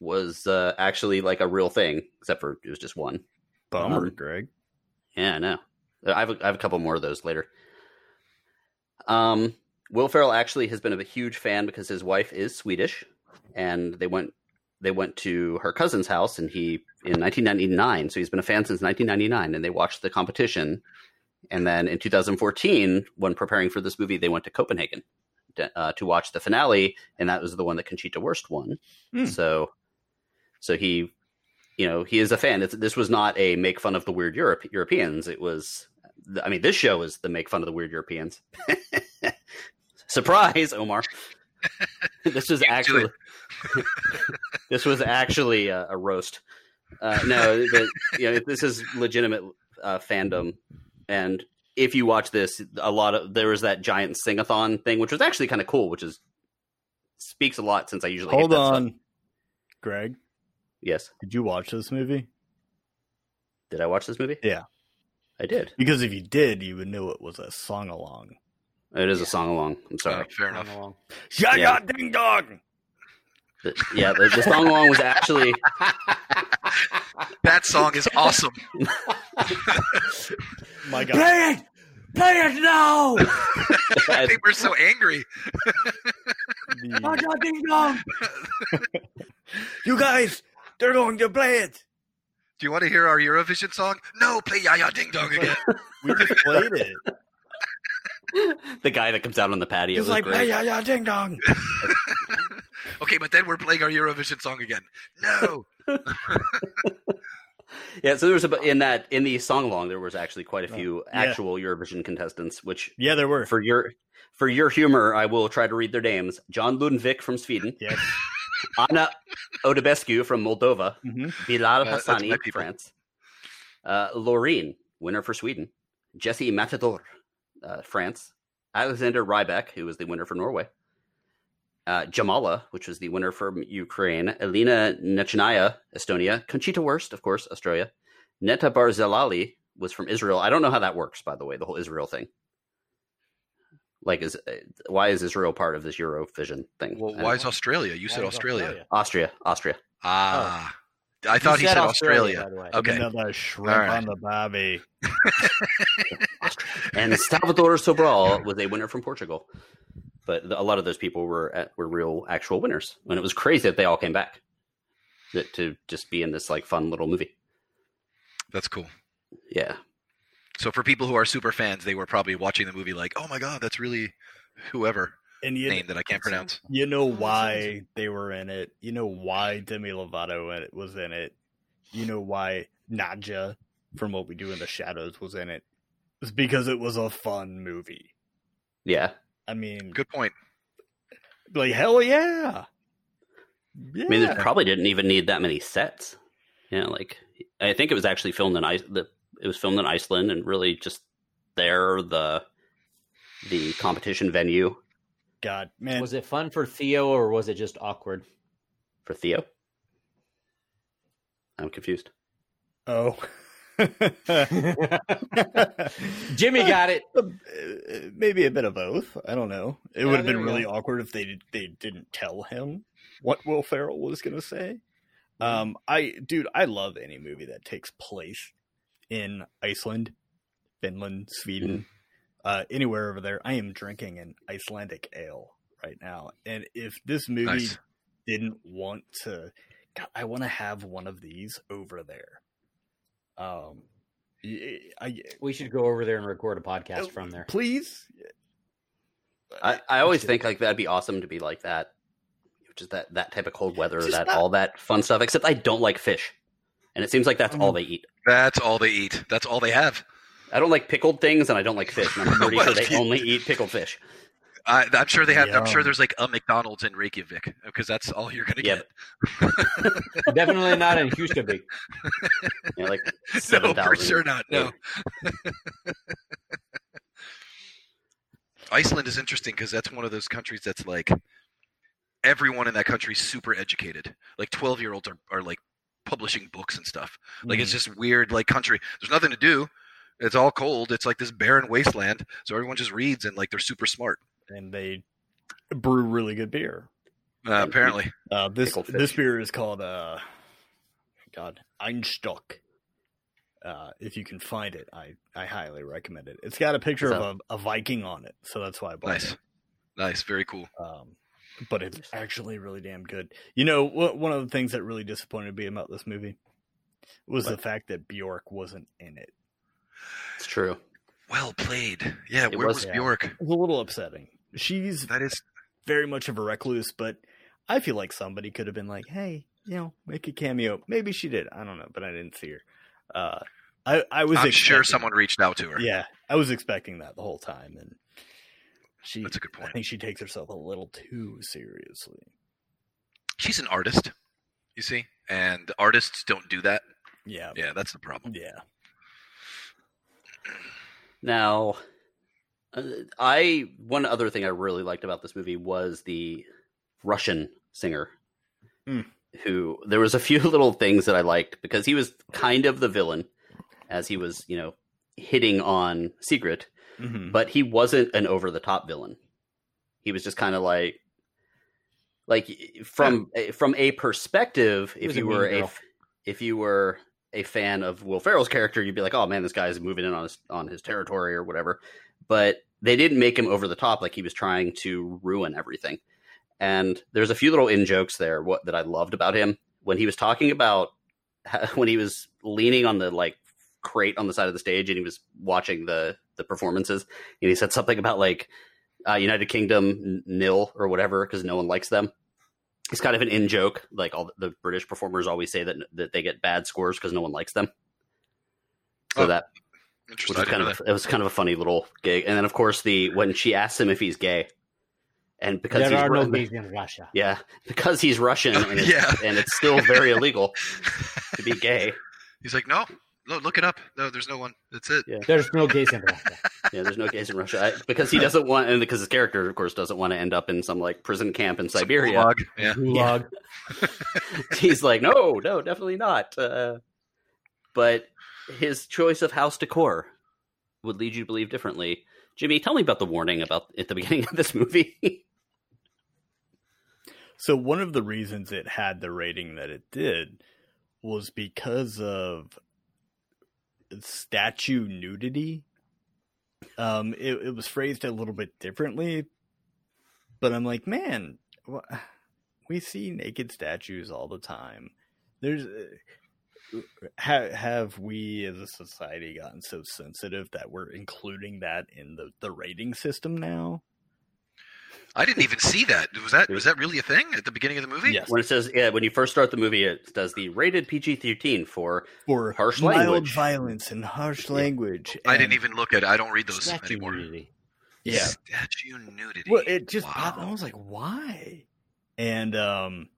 A: was uh, actually like a real thing, except for it was just one.
C: Bummer,
A: Um,
C: Greg.
A: Yeah, I know. I have a, I have a couple more of those later. Um, Will Ferrell actually has been a huge fan because his wife is Swedish, and they went they went to her cousin's house, and he in 1999. So he's been a fan since 1999, and they watched the competition. And then in 2014, when preparing for this movie, they went to Copenhagen to, uh, to watch the finale, and that was the one that Conchita Wurst won.
C: Hmm.
A: So, so he you know he is a fan. It's, this was not a make fun of the weird Europe, Europeans. It was, I mean, this show is the make fun of the weird Europeans. Surprise, Omar! this was actually this was actually a, a roast. Uh, no, but, you know this is legitimate uh, fandom, and if you watch this, a lot of there was that giant sing-a-thon thing, which was actually kind of cool, which is speaks a lot since I usually hate
C: Hold
A: that stuff.
C: on, Greg.
A: Yes,
C: Did you watch this movie?
A: did I watch this movie?
C: Yeah.
A: I did.
C: Because if you did, you would know it was a song along.
A: It is a song along. I'm sorry.
D: Fair enough.
C: Yeah,
A: Yeah.
C: ding dong.
A: The- yeah, the, the song along was actually
D: That song is awesome.
C: My God.
B: Play it! Play it now!
D: I think we're so angry.
C: The-
B: ding dong!
C: you guys, they're going to play it.
D: Do you want to hear our Eurovision song? No, play Ya Ya Ding Dong again.
C: We just played it.
A: the guy that comes out on the patio.
C: He's
A: was
C: like,
A: great.
C: hey, yeah, yeah, ding dong.
D: okay, but then we're playing our Eurovision song again. No.
A: Yeah, so there was a in that in the song along there was actually quite a few
C: yeah.
A: actual Eurovision contestants, which
C: Yeah, there were.
A: for your for your humor, I will try to read their names: John Lundvik from Sweden,
C: Yes.
A: Anna Odobescu from Moldova,
C: Mhm.
A: Bilal
D: Uh,
A: Hassani,
D: my people.
A: France, uh, Loreen, winner for Sweden, Jessy Matador, uh, France, Alexander Rybak, who was the winner for Norway, uh, Jamala, which was the winner from Ukraine, Elina Nechayeva, Estonia, Conchita Wurst, of course, Australia, Netta Barzilai was from Israel. I don't know how that works, by the way, the whole Israel thing. Like, is uh, why is Israel part of this Eurovision thing?
D: Well,
A: I don't
D: why
A: know.
D: is Australia? You said
B: Why is
D: Australia.
A: Austria? Austria.
D: Ah. I thought he said, Australia.
B: by the way.
D: Okay.
C: Another shrimp
D: All right.
C: on the bobby.
A: and Salvador Sobral was a winner from Portugal. But a lot of those people were at, were real actual winners, and it was crazy that they all came back that, to just be in this like fun little movie.
D: That's cool.
A: Yeah,
D: So for people who are super fans, they were probably watching the movie like, "Oh my god, that's really whoever
C: And you,
D: name that I can't pronounce."
C: you know why they were in it. You know why Demi Lovato in it- was in it. You know why Nadja from What We Do in the Shadows was in it. It's because it was a fun movie.
A: yeah.
C: I mean,
D: Good point.
C: like hell yeah. Yeah.
A: I mean, it probably didn't even need that many sets. Yeah, like I think it was actually filmed in Ice. It was filmed in Iceland, and really just there the the competition venue
C: God, man.
B: Was it fun for Theo or was it just awkward?
A: for Theo. I'm confused.
C: oh.
B: Jimmy got it.
C: Maybe a bit of both. I don't know. It would have been really
B: go.
C: awkward if they they didn't tell him what Will Ferrell was going to say. Um, I dude, I love any movie that takes place in Iceland, Finland, Sweden, uh, anywhere over there. I am drinking an Icelandic ale right now, and if this movie
D: Nice.
C: didn't want to, God, I want to have one of these over there. Um, I, I-
B: We should go over there and record a podcast
C: Oh,
B: from there.
C: please.
A: I, I always think like that'd be awesome to be like that, just that that type of cold weather,
C: Just
A: that
C: not-
A: all that fun stuff. Except I don't like fish, and it seems like that's all they eat.
D: That's all they eat. That's all they have.
A: I don't like pickled things, and I don't like fish. And I'm pretty sure they only eat pickled fish.
D: I, I'm sure they have. I'm sure there's like a McDonald's in Reykjavik because that's all you're gonna
A: Yeah,
D: get.
B: Definitely not in Houston.
A: You know,
D: no, for sure not. No. Iceland is interesting because that's one of those countries that's like everyone in that country is super educated. Like 12 year olds are, are like publishing books and stuff. Like
C: Mm.
D: it's just weird like country. There's nothing to do. It's all cold. It's like this barren wasteland. So everyone just reads and like they're super smart.
C: And they brew really good beer.
D: Uh, apparently.
C: Uh, this this beer is called uh, God Einstök. Uh, if you can find it, I, I highly recommend it. It's got a picture
A: Is
C: of a, a Viking on it, so that's why I bought
D: Nice.
C: it.
D: Nice. Very cool.
C: Um, but it's actually really damn good. You know, wh- one of the things that really disappointed me about this movie was the fact that Bjork wasn't in it.
A: It's true.
D: Well played. Yeah.
A: It
D: where
A: was-
D: was,
C: yeah.
D: Bjork?
C: It was a little upsetting. She's
D: That is.
C: very much of a recluse, but I feel like somebody could have been like, "Hey, you know, make a cameo." Maybe she did. I don't know, but I didn't see her. Uh, I I was.
D: I'm sure someone reached out to her.
C: Yeah, I was expecting that the whole time, and she.
D: That's a good point.
C: I think she takes herself a little too seriously.
D: She's an artist, you see, and artists don't do that.
C: Yeah,
D: Yeah, that's the problem.
C: yeah.
A: Now, I one other thing I really liked about this movie was the Russian singer,
C: Hmm.
A: who there was a few little things that I liked because he was kind of the villain, as he was you know hitting on Sigrit,
C: Mhm.
A: but he wasn't an over the top villain. He was just kind of like, like from from a perspective, if you were a
B: girl.
A: if you were a fan of Will Ferrell's character, you'd be like, "Oh man, this guy's moving in on his on his territory or whatever." But they didn't make him over the top like he was trying to ruin everything. And there's a few little in jokes there what that I loved about him when he was talking about when he was leaning on the like crate on the side of the stage and he was watching the the performances and he said something about like uh, United Kingdom nil or whatever because no one likes them. It's kind of an in joke. Like all the British performers always say that that they get bad scores because no one likes them. So
D: Oh,
A: that which was kind of
D: that.
A: it was kind of a funny little gig. And then of course the when she asks him if he's gay, and because
B: There
A: he's
B: are no gays in Russia.
A: yeah, because he's Russian and it's,
D: Yeah.
A: and it's still very illegal to be gay.
D: He's like, no, no, look it up. No, there's no one. That's it.
B: There's no gays in Russia.
A: Yeah, there's no gays in Russia I, because he doesn't want, and because his character, of course, doesn't want to end up in some like prison camp in
D: Some
A: Siberia.
D: gulag. Yeah.
B: Gulag.
A: He's like, no, no, definitely not. Uh, but his choice of house decor would lead you to believe differently. Jimmy, tell me about the warning about at the beginning of this movie.
C: So one of the reasons it had the rating that it did was because of statue nudity. Um, it, it was phrased a little bit differently, but I'm like, man, we see naked statues all the time. There's have have we as a society gotten so sensitive that we're including that in the the rating system now?
D: I didn't even see that. Was that was that really a thing at the beginning of the movie?
C: Yes.
A: when it says, yeah, when you first start the movie, it does the rated PG 13 for
C: for
A: Harsh
C: mild
A: language.
C: violence and harsh
A: Yeah.
C: language.
D: I didn't even look at. it. I don't read those
B: Statue
D: anymore.
B: nudity.
C: Yeah.
D: Statue nudity.
C: Well, it just
D: Wow.
C: popped. I was like, why? And um,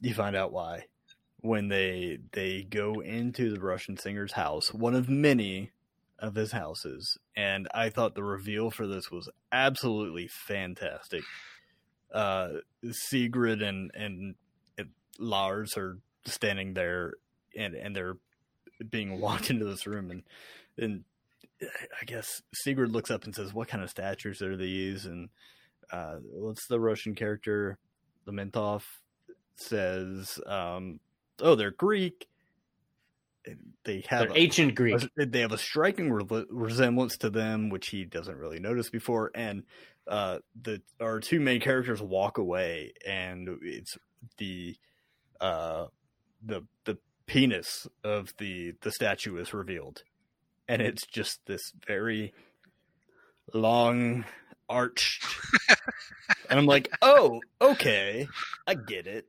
C: you find out why when they they go into the Russian singer's house, one of many of his houses, and I thought the reveal for this was absolutely fantastic. Uh, Sigrit and, and and Lars are standing there, and and they're being walked into this room, and and I guess Sigrit looks up and says, "What kind of statues are these?" And uh, what's the Russian character? Lemtov says, um, "Oh, they're Greek." They have
B: They're
C: a-
B: ancient Greek.
C: a- they have a striking re- resemblance to them, which he doesn't really notice before. And uh, the our two main characters walk away, and it's the uh, the the penis of the the statue is revealed, and it's just this very long arched. and I'm like, oh, okay, I get it.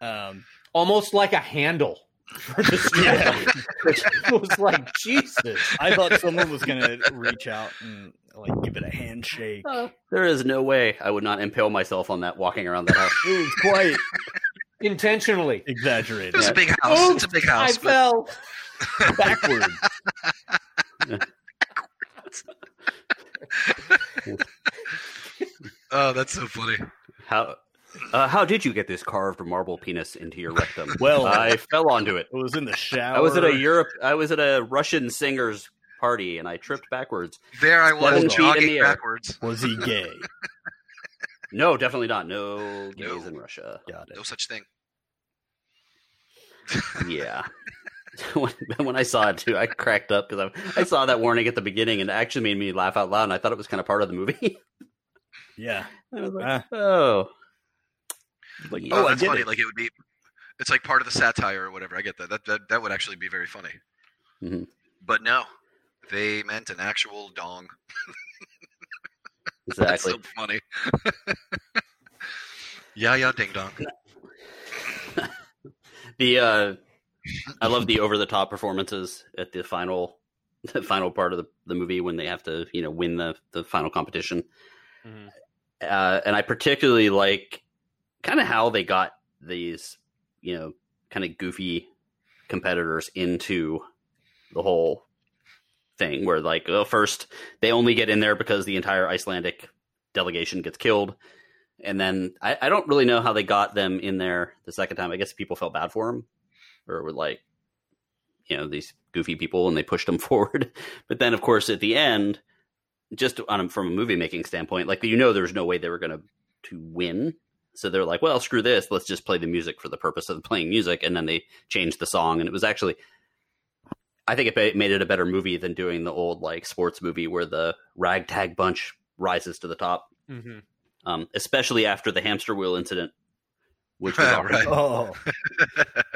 C: Um,
B: Almost like a handle for the statue. it was like Jesus.
C: I thought someone was gonna reach out and like give it a handshake. Oh.
A: There is no way I would not impale myself on that walking around that house.
C: It was quite
B: Intentionally.
C: exaggerated.
D: It's a big house. It's a big
B: I
D: house. but-
B: fell.
C: Backward.
D: oh, that's so funny.
A: How uh, how did you get this carved marble penis into your rectum?
C: Well,
A: I fell onto it.
C: It was in the shower.
A: I was at a Europe. I was at a Russian singer's party, and I tripped backwards.
D: There I was
A: feet in the
D: jogging
A: air.
D: backwards.
C: Was he gay?
A: No, definitely not. No gays
D: No.
A: in Russia.
C: Got it.
D: No such thing.
A: Yeah. when, when I saw it too, I cracked up because I, I saw that warning at the beginning, and it actually made me laugh out loud. And I thought it was kind of part of the movie.
C: Yeah.
A: I was like,
C: Ah.
A: oh,
C: Like,
A: Yeah.
D: Oh,
C: oh, I
D: that's
C: get
D: funny.
C: it.
D: Like it would be. It's like part of the satire or whatever. I get that. That that, that would actually be very funny.
A: Mhm.
D: But no, they meant an actual dong.
A: exactly.
D: That's so funny. yeah, yeah, ding dong.
A: The uh, I love the over the top performances at the final, the final part of the, the movie when they have to you know win the the final competition.
B: Mhm.
A: uh, and I particularly like kind of how they got these, you know, kind of goofy competitors into the whole thing. Where like, well, first they only get in there because the entire Icelandic delegation gets killed, and then I, I don't really know how they got them in there the second time. I guess people felt bad for them, or were like, you know, these goofy people, and they pushed them forward. But then, of course, at the end just on from a movie making standpoint, like you know, there's no way they were going to to win. So they're like, well, screw this. Let's just play the music for the purpose of playing music, and then they changed the song, and it was actually, I think it made it a better movie than doing the old like sports movie where the ragtag bunch rises to the top.
B: Mhm.
A: Um, especially after the hamster wheel incident, which was awesome.
D: Right.
C: Oh.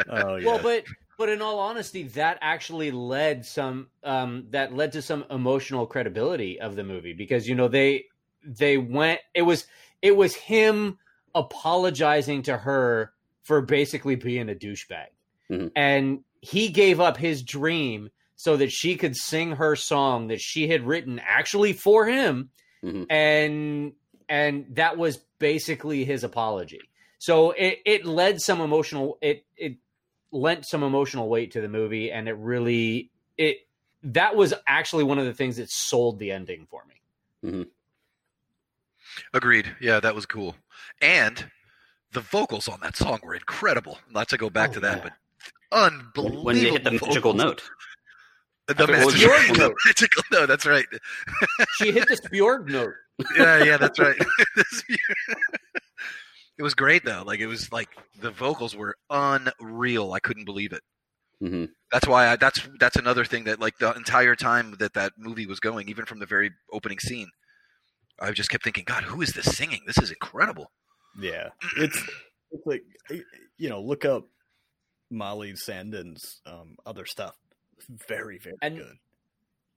C: Oh, yeah.
B: Well, but but in all honesty, that actually led some um, that led to some emotional credibility of the movie because you know they they went it was it was him apologizing to her for basically being a douchebag,
A: Mhm.
B: and he gave up his dream so that she could sing her song that she had written actually for him,
A: Mhm.
B: and and that was basically his apology. So it, it led some emotional it it lent some emotional weight to the movie and it really it that was actually one of the things that sold the ending for me.
D: Agreed. Yeah, that was cool. And the vocals on that song were incredible. Not to go back
B: Oh,
D: to that,
B: yeah.
D: but unbelievable.
A: when they hit the magical note.
D: The
A: After it
D: magical,
B: Bjork
D: the
B: note.
D: magical note. That's right.
B: She hit the Spjord note.
D: Yeah, yeah, that's right. it was great though. Like it was like the vocals were unreal. I couldn't believe it.
A: hmm
D: That's why I, that's that's another thing that like the entire time that that movie was going, even from the very opening scene, I just kept thinking, God, who is this singing? This is incredible.
C: Yeah. It's, it's like, you know, look up Molly Sandén's um, other stuff. Very, very
B: And-
C: good.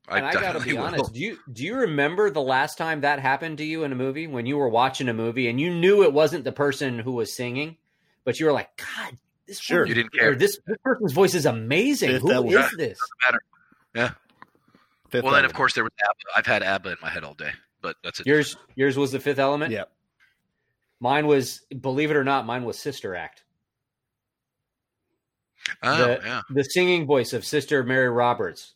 B: And I gotta
D: definitely
B: be
D: will.
B: honest, do you do you remember the last time that happened to you in a movie when you were watching a movie and you knew it wasn't the person who was singing, but you were like, God, this
C: Sure.
B: woman-
D: You didn't
B: or
D: care.
B: this, this person's voice is amazing.
C: Fifth
B: Who
C: Element.
B: is this?
C: Fifth
D: Well, then of course there was ABBA. I've had ABBA in my head all day, but that's it.
B: Yours yours was the Fifth Element.
C: Yeah.
B: Mine was, believe it or not, mine was Sister Act.
D: oh,
B: the-
D: yeah.
B: The singing voice of Sister Mary Roberts.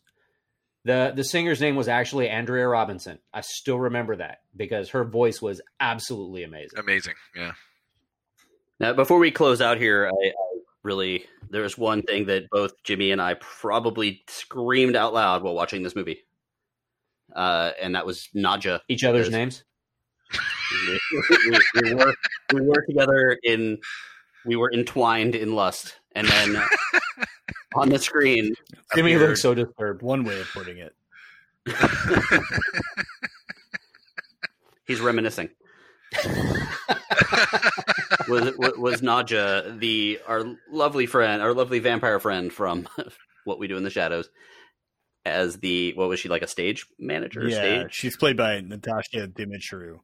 B: The the singer's name was actually Andrea Robinson. I still remember that because her voice was absolutely amazing.
D: Amazing. Yeah.
A: Now, before we close out here, I, I really there's one thing that both Jimmy and I probably screamed out loud while watching this movie, uh, and that was Nadja.
B: Each other's
A: Yes.
B: names.
A: we, we- we were we were together in we were entwined in lust, and then on the screen,
B: Jimmy
C: Weird.
B: looks so disturbed.
C: One way of putting it.
A: he's reminiscing. was was, was Nadja the our lovely friend, our lovely vampire friend from What We Do in the Shadows, as the what was she like a stage manager?
C: yeah,
A: stage,
C: she's played by Natasia Demetriou.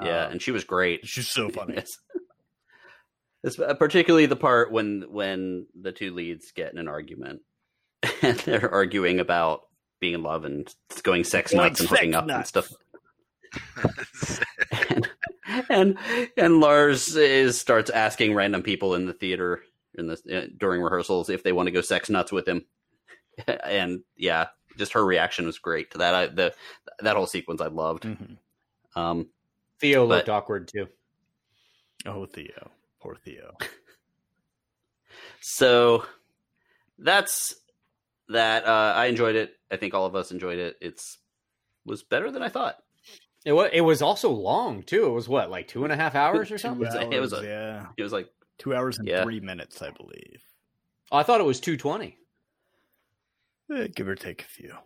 A: Yeah,
C: Um,
A: and she was great.
C: she's so funny.
A: It's uh, particularly the part when when the two leads get in an argument and they're arguing about being in love and going sex
C: Going
A: nuts and
C: sex
A: hooking up and stuff. and, and and Lars is starts asking random people in the theater in the uh, during rehearsals if they want to go sex nuts with him. And yeah, just her reaction was great to that. I the that whole sequence I loved.
C: Mhm.
A: Um,
B: Theo
A: But-
B: looked awkward too.
C: Oh, Theo, poor Theo.
A: so that's that. Uh, I enjoyed it. I think all of us enjoyed it. It's was better than I thought.
B: It was. It was also long too. It was what, like two and a half hours or something?
A: It was- it was a-
C: yeah,
A: It was like
C: two hours and
A: Yeah.
C: three minutes, I believe.
B: Oh, I thought it was two twenty.
C: Eh, give or take a few.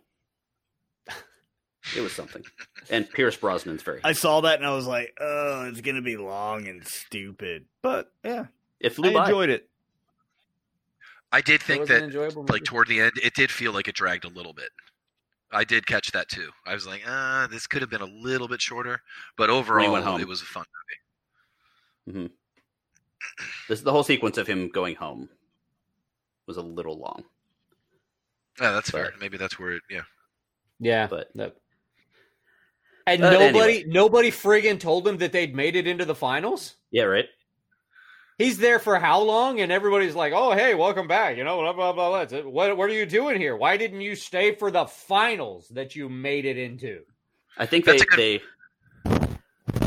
A: It was something. And Pierce Brosnan's very.
C: I saw that and I was like, "Oh, it's gonna be long and stupid," but yeah,
A: it flew
C: I
A: by.
C: enjoyed it.
D: I did think that like toward the end, it did feel like it dragged a little bit. I did catch that too. I was like, ah, this could have been a little bit shorter, but overall,
A: went home.
D: it was a fun movie. Mm-hmm.
A: This the whole sequence of him going home was a little long,
D: Yeah, that's fair. Maybe that's where it. Yeah,
B: yeah,
A: but
B: that- and
A: But
B: nobody,
A: anyway.
B: nobody friggin' told him that they'd made it into the finals.
A: yeah, right.
B: He's there for how long? And everybody's like, "Oh, hey, welcome back." You know, blah blah blah. blah. Uh, what what are you doing here? Why didn't you stay for the finals that you made it into?
A: I think
D: That's a good-
A: they.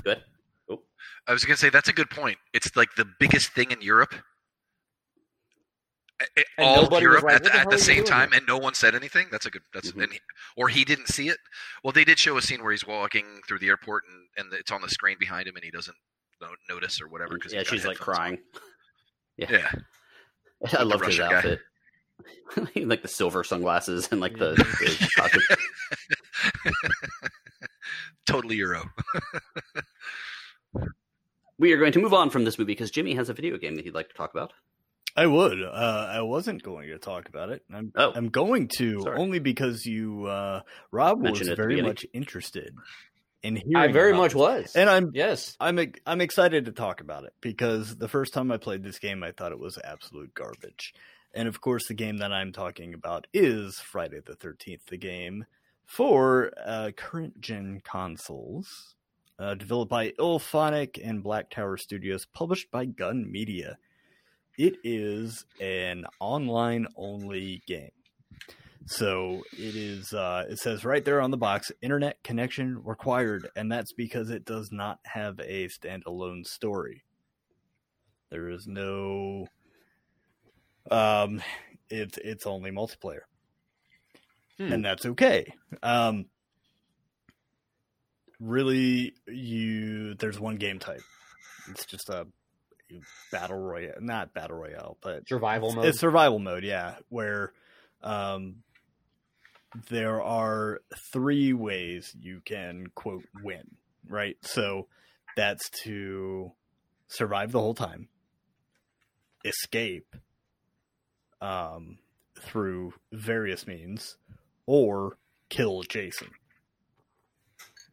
A: Good. Oh.
D: I was gonna say that's a good point. It's like the biggest thing in Europe. I- I- all
B: nobody
D: Europe
B: like,
D: at,
B: the
D: the, at the same time,
B: here?"
D: and no one said anything. That's a good. That's
A: Mhm.
D: and he, or he didn't see it. Well, they did show a scene where he's walking through the airport and, and it's on the screen behind him, and he doesn't notice or whatever. Because
A: Yeah, she's like crying.
D: Yeah, yeah.
A: I loved his
D: Russian guy.
A: outfit. like the silver sunglasses and like the, the costume.
D: totally Euro.
A: We are going to move on from this movie because Jimmy has a video game that he'd like to talk about.
C: I would. Uh, I wasn't going to talk about it. I'm,
A: Oh.
C: I'm going to
A: Sorry.
C: only because you, uh, Rob, was
A: Mentioned the
C: very much interested in hearing.
B: I very much
C: it.
B: was.
C: and I'm
B: yes,
C: I'm I'm excited to talk about it because the first time I played this game, I thought it was absolute garbage. And of course, the game that I'm talking about is Friday the Thirteenth, the game for uh, current gen consoles, uh, developed by IllFonic and Black Tower Studios, published by Gun Media. It is an online only game. So it is. Uh, it says right there on the box, internet connection required, and that's because it does not have a standalone story. There is no. Um, it's it's only multiplayer,
B: Hmm.
C: and that's okay. Um, really, you there's one game type. It's just a battle royale, not battle royale, but
B: survival mode.
C: it's survival mode, yeah, where um, there are three ways you can quote win, right? So that's to survive the whole time, escape um, through various means, or kill Jason.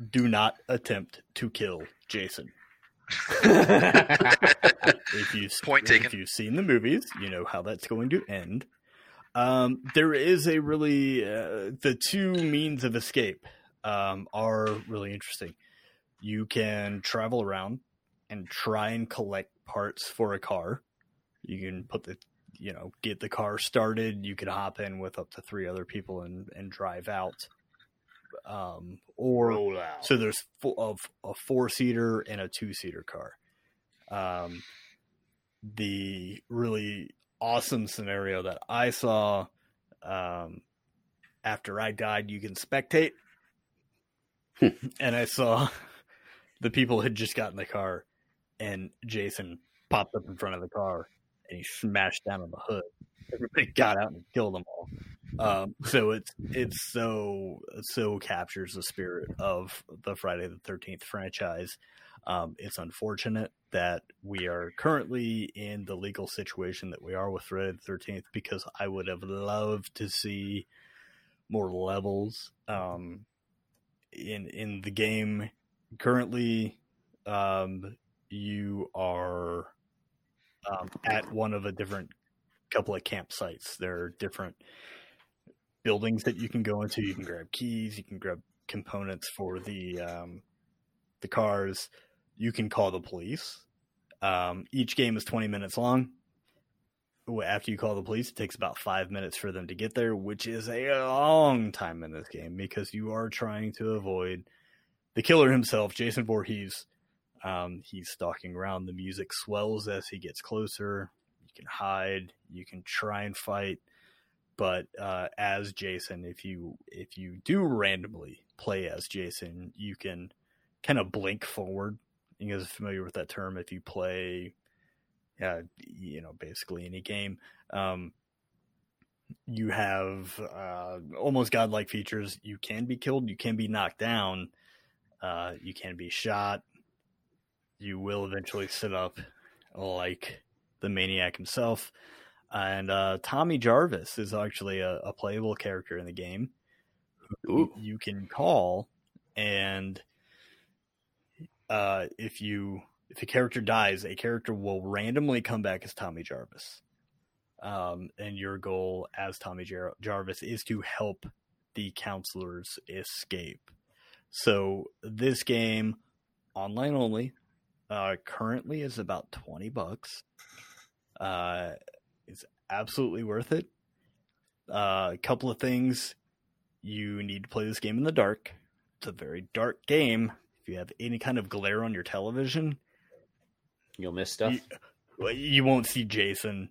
C: Do not attempt to kill Jason. If you
D: Point
C: if
D: taken.
C: you've seen the movies, you know how that's going to end. Um, there is a really uh, the two means of escape um, are really interesting. You can travel around and try and collect parts for a car. You can put the you know get the car started. You can hop in with up to three other people and and drive out. Um, or so there's of a four seater and a two seater car. Um, the really awesome scenario that I saw um, after I died, you can spectate, and I saw the people had just gotten the car, and Jason popped up in front of the car and he smashed down on the hood. Everybody got out and killed them all. Um, so it's it's so so captures the spirit of the Friday the Thirteenth franchise. Um, it's unfortunate that we are currently in the legal situation that we are with Friday the Thirteenth because I would have loved to see more levels um, in in the game. Currently, um, you are um, at one of a different couple of campsites. There are different buildings that you can go into. You can grab keys. You can grab components for the um, the cars. You can call the police. Um, each game is twenty minutes long. After you call the police, it takes about five minutes for them to get there, which is a long time in this game because you are trying to avoid the killer himself, Jason Voorhees. Um, he's stalking around. The music swells as he gets closer. You can hide. You can try and fight but uh, as Jason, if you if you do randomly play as Jason, you can kind of blink forward. You guys are familiar with that term. If you play, uh, you know, basically any game, um, you have uh, almost godlike features. You can be killed. You can be knocked down. Uh, you can be shot. You will eventually sit up like the maniac himself. And uh, Tommy Jarvis is actually a, a, playable character in the game. Ooh. You can call, and uh, if you if a character dies, a character will randomly come back as Tommy Jarvis. Um, and your goal as Tommy Jar- Jarvis is to help the counselors escape. So this game, online only, uh, currently is about twenty bucks. Uh, absolutely worth it. Uh, a couple of things you need to play this game in the dark. It's a very dark game. If you have any kind of glare on your television,
B: you'll miss stuff.
C: You, you won't see Jason.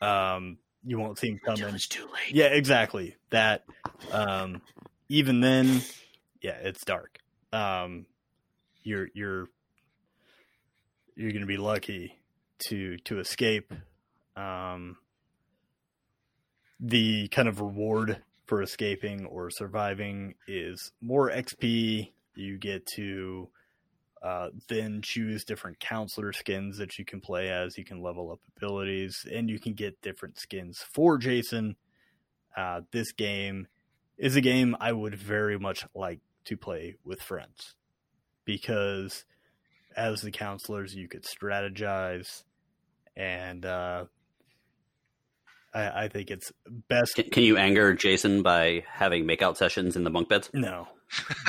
C: Um, you won't see him coming.
B: Until it's too late.
C: Yeah, exactly. That. Um, even then, yeah, it's dark. Um, you're you're you're going to be lucky to to escape um, the kind of reward for escaping or surviving is more XP. You get to uh, then choose different counselor skins that you can play as. You can level up abilities, and you can get different skins for Jason. Uh, this game is a game I would very much like to play with friends because as the counselors, you could strategize and uh, I, I think it's best.
A: Can, can, you anger Jason by having makeout sessions in the bunk beds?
C: No,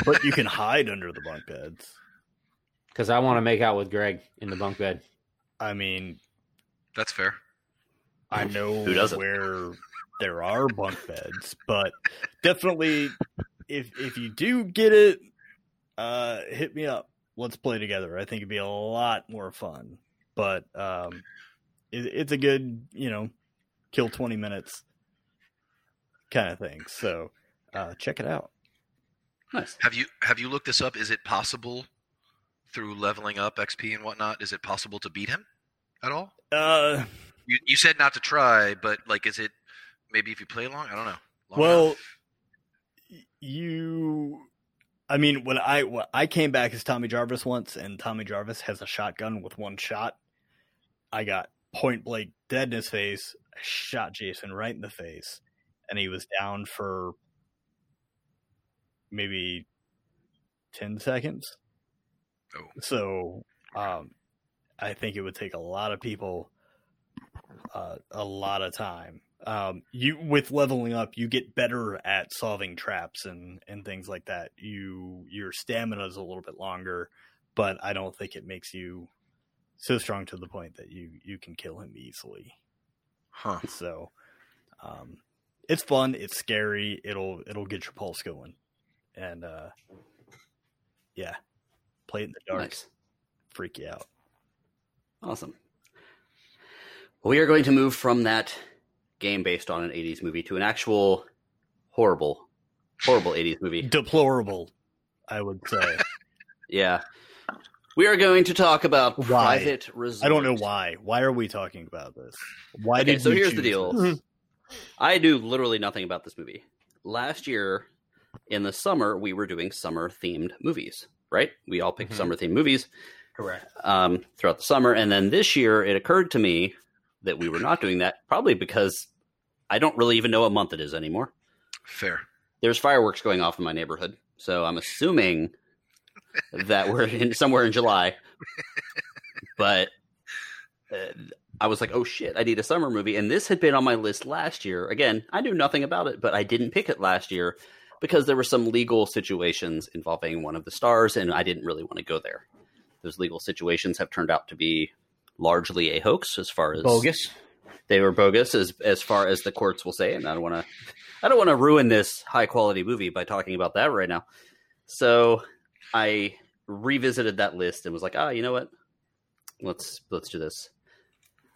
C: but you can hide under the bunk beds.
B: Because I want to make out with Greg in the bunk bed.
C: I mean,
D: that's fair.
C: I know Who doesn't? where there are bunk beds, but definitely, if if you do get it, uh, hit me up. Let's play together. I think it'd be a lot more fun. But um, it, it's a good, you know, kill 20 minutes kind of thing. So uh, check it out.
A: Nice.
D: Have you have you looked this up? Is it possible through leveling up XP and whatnot? Is it possible to beat him at all?
C: Uh,
D: you you said not to try, but like, is it maybe if you play long? I don't know.
C: Long well, enough? you. I mean, when I when I came back as Tommy Jarvis once, and Tommy Jarvis has a shotgun with one shot, I got point blank dead in his face. Shot Jason right in the face, and he was down for maybe ten seconds.
D: Oh.
C: So, um, I think it would take a lot of people uh, a lot of time. Um, you with leveling up, you get better at solving traps and and things like that. You your stamina is a little bit longer, but I don't think it makes you so strong to the point that you you can kill him easily.
D: Huh.
C: So, um, it's fun. It's scary. It'll it'll get your pulse going, and uh, yeah, play it in the dark. Nice. Freak you out.
A: Awesome. Well, we are going to move from that game based on an '80s movie to an actual horrible, horrible '80s movie.
C: Deplorable, I would say.
A: yeah. We are going to talk about why? private resort.
C: I don't know why. Why are we talking about this? Why
A: okay,
C: did
A: so here's the deal. I knew literally nothing about this movie. Last year in the summer, we were doing summer themed movies, right? We all picked
B: Mhm.
A: summer themed movies
B: Correct.
A: um, throughout the summer. And then this year, it occurred to me that we were not doing that, probably because I don't really even know what month it is anymore.
D: Fair.
A: There's fireworks going off in my neighborhood. So I'm assuming that we're in, somewhere in July. But uh, I was like, oh shit, I need a summer movie. And this had been on my list last year. Again, I knew nothing about it, but I didn't pick it last year because there were some legal situations involving one of the stars, and I didn't really want to go there. Those legal situations have turned out to be largely a hoax as far as
B: Bogus.
A: they were bogus as as far as the courts will say, and I don't want to I don't want to ruin this high quality movie by talking about that right now. So I revisited that list and was like, ah, you know what? Let's let's do this.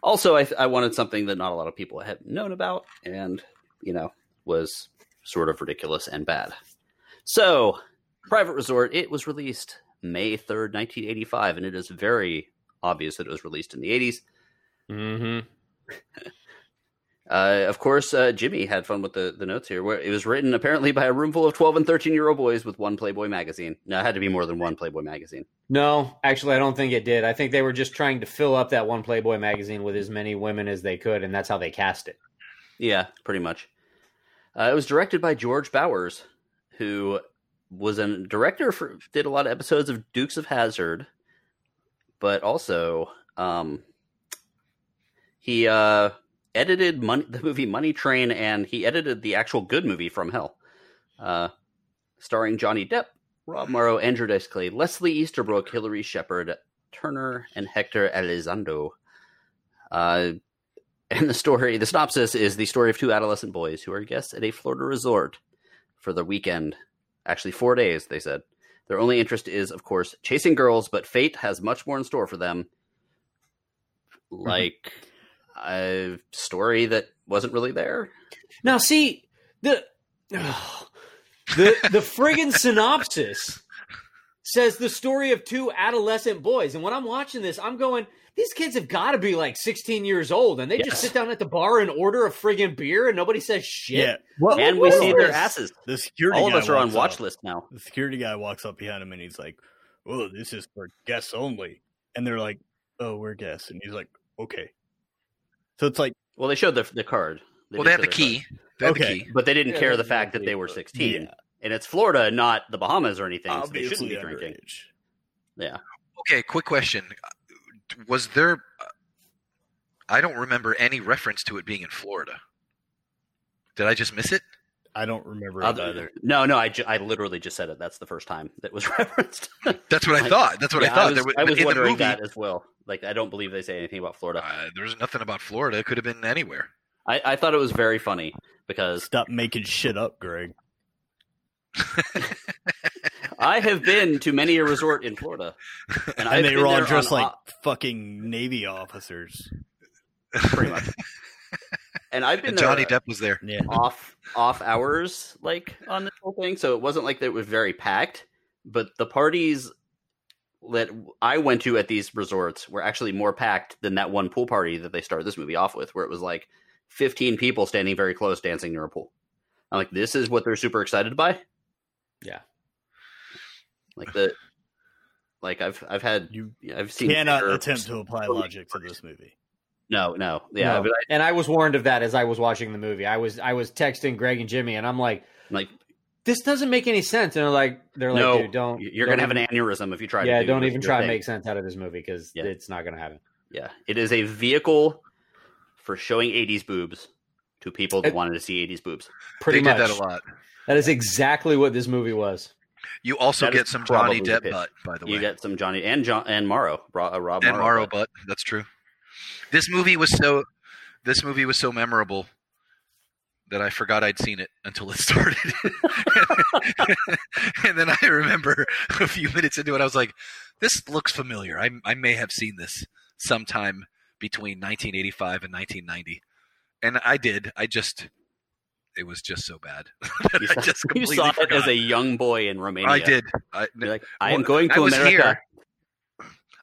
A: Also, I, I wanted something that not a lot of people had known about, and you know was sort of ridiculous and bad. So, Private Resort. It was released May third, nineteen eighty five, and it is very obvious that it was released in the eighties.
B: Mm-hmm.
A: Uh, of course, uh, Jimmy had fun with the, the notes here. Where it was written apparently by a room full of twelve and thirteen year old boys with one Playboy magazine. No, it had to be more than one Playboy magazine.
B: No, actually, I don't think it did. I think they were just trying to fill up that one Playboy magazine with as many women as they could, and that's how they cast it.
A: Yeah, pretty much. Uh, it was directed by George Bowers, who was a director for did a lot of episodes of Dukes of Hazzard, but also um, he uh, edited Money, the movie Money Train, and he edited the actual good movie From Hell, uh, starring Johnny Depp, Rob Morrow, Andrew Dice Clay, Leslie Easterbrook, Hilary Shepard, Turner, and Hector Elizondo. Uh, and the story, the synopsis is the story of two adolescent boys who are guests at a Florida resort for the weekend. Actually, four days, they said. Their only interest is, of course, chasing girls, but fate has much more in store for them. Like a story that wasn't really there.
B: Now, see the the the friggin' synopsis says the story of two adolescent boys, and when I'm watching this, I'm going. These kids have got to be like 16 years old, and they
A: Yes.
B: just sit down at the bar and order a friggin' beer, and nobody says shit.
C: Yeah. Well,
A: and we see
B: is
A: their asses.
C: the security
A: All of
C: guy
A: us are on watch
C: up.
A: list now.
C: The security guy walks up behind him and he's like, "Oh, this is for guests only." And they're like, "Oh, we're guests." And he's like, "Okay." So it's like,
A: Well, they showed the, the card.
D: well, they have the key. They have
C: Okay.
D: the key.
A: But they didn't
B: Yeah,
A: care the fact that they were 16.
C: yeah,
A: And it's Florida, not the Bahamas or anything. So they shouldn't be drinking.
C: underage.
A: Yeah.
D: Okay, quick question. Was there. I don't remember any reference to it being in Florida. Did I just miss it?
C: I don't remember it
A: Other-
C: either.
A: no, no, I, ju- I literally just said it. That's the first time that was referenced.
D: That's what I
A: I-
D: thought. That's what
A: Yeah,
D: I thought.
A: was,
D: There was,
A: I was wondering
D: movie,
A: that as well. Like, I don't believe they say anything about Florida.
D: uh, there's nothing about Florida. It could have been anywhere.
A: I, I thought it was very funny because
C: Stop making shit up, Greg.
A: I have been to many a resort in Florida, and,
C: And, they were all dressed like
A: o-
C: fucking Navy officers.
A: pretty much. And I've been
D: And
A: there
D: Johnny Depp was there.
C: Yeah.
A: off off hours, like on this whole thing. So it wasn't like that it was very packed. But the parties that I went to at these resorts were actually more packed than that one pool party that they started this movie off with, where it was like 15 people standing very close dancing near a pool. I'm like, this is what they're super excited by.
B: Yeah.
A: Like the, like I've I've had
C: You
A: I've seen
C: cannot attempt to apply logic to this movie.
A: No, no, yeah,
B: No.
A: but I,
B: and I was warned of that as I was watching the movie. I was I was texting Greg and Jimmy, and I'm like,
A: like
B: "This doesn't make any sense." And they're like, "They're like,
A: no,
B: dude, don't
A: you're
B: don't
A: gonna have an aneurysm if you try.
B: yeah,
A: to do
B: don't even try to make sense out of this movie because
A: Yeah.
B: it's not gonna happen."
A: Yeah, it is a vehicle for showing 80s boobs to people that
B: It-
A: wanted to see 80s boobs.
B: Pretty
D: they
B: much,
D: did that a lot.
B: That is exactly what this movie was.
D: You also
A: That is
D: get some Johnny
A: probably the
D: Depp butt, by the way.
A: You get some Johnny and John and Morrow, uh, Rob
D: and
A: Morrow.
D: Morrow
A: but-
D: butt. That's true. This movie was so. This movie was so memorable that I forgot I'd seen it until it started. and then I remember a few minutes into it, I was like, "This looks familiar. I, I may have seen this sometime between 1985 and 1990." And I did. I just. It was just so bad.
A: You
D: I
A: saw,
D: just
A: you saw it as a young boy in Romania.
D: I did. I,
A: like, I am going to America.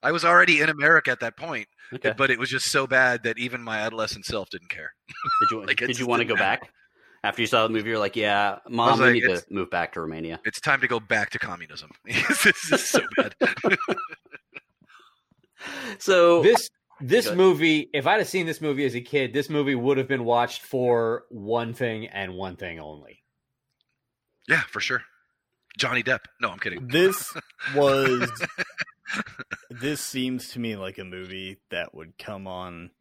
D: Here. I was already in America at that point,
A: Okay.
D: but it was just so bad that even my adolescent self didn't care.
A: Did you
D: Like,
A: did you want to go
D: matter.
A: back after you saw the movie? You're like, yeah, mom,
D: was
A: we
D: like,
A: need to move back to Romania.
D: It's time to go back to communism. this is so bad.
A: So
B: This this movie, if I'd have seen this movie as a kid, this movie would have been watched for one thing and one thing only.
D: yeah, for sure. Johnny Depp. No, I'm kidding.
C: This was. This seems to me like a movie that would come on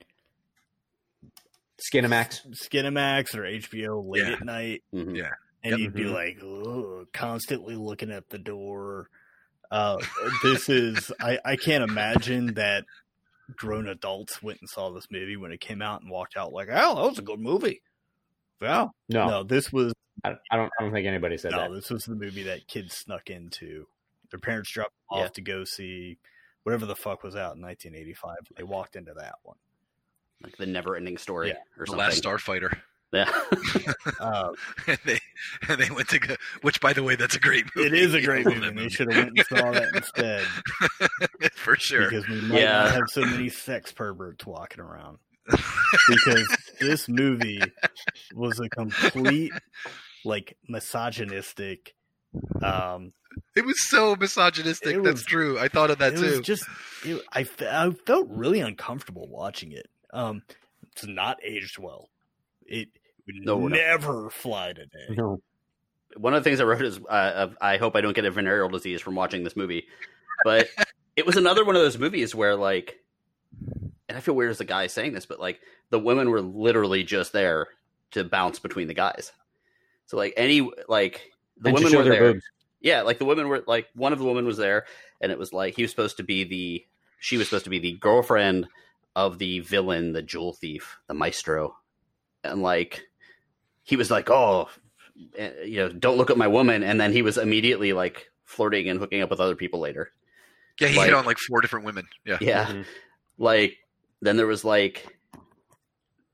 B: Skinemax.
C: Skinemax or HBO late
D: Yeah.
C: at night,
A: mhm.
D: Yeah.
C: and
D: Yep.
C: you'd be
B: Mhm.
C: like, constantly looking at the door. Uh, this is. I, I can't imagine that grown adults went and saw this movie when it came out and walked out like, "Oh, that was a good movie." Wow.
B: No,
C: No, this was
B: I, I don't. I don't think anybody said
C: no,
B: that.
C: this was the movie that kids snuck into. Their parents dropped them
A: Yeah.
C: off to go see whatever the fuck was out in 1985. They walked into that one.
A: like the never-ending story
C: Yeah.
A: or
D: The
A: something.
D: Last Starfighter.
A: Yeah.
C: Uh,
D: and they and they went to go. Which, by the way, that's a great movie.
C: it is a great
D: I
C: movie.
D: that
C: and They should have went and saw that instead
D: for sure.
C: because we might
A: Yeah.
C: not have so many sex perverts walking around. Because this movie was a complete, like, misogynistic. Um,
D: It was so misogynistic.
C: It
D: That's true. I thought of that
C: it
D: too.
C: was just it, I, I felt really uncomfortable watching it um it's not aged well it would
A: No, no.
C: never fly today
B: No.
A: One of the things I wrote is, uh, I hope I don't get a venereal disease from watching this movie, but it was another one of those movies where like, and I feel weird as a guy saying this, but like the women were literally just there to bounce between the guys. So like any like the
B: And
A: women were there.
B: boobs.
A: Yeah, like the women were like one of the women was there, and it was like he was supposed to be the she was supposed to be the girlfriend of the villain, the jewel thief, the maestro, and like he was like, oh, eh, you know, don't look at my woman, and then he was immediately like flirting and hooking up with other people later.
D: yeah, he
A: like-
D: hit on like four different women. Yeah.
A: Yeah,
B: Mhm.
A: like then there was like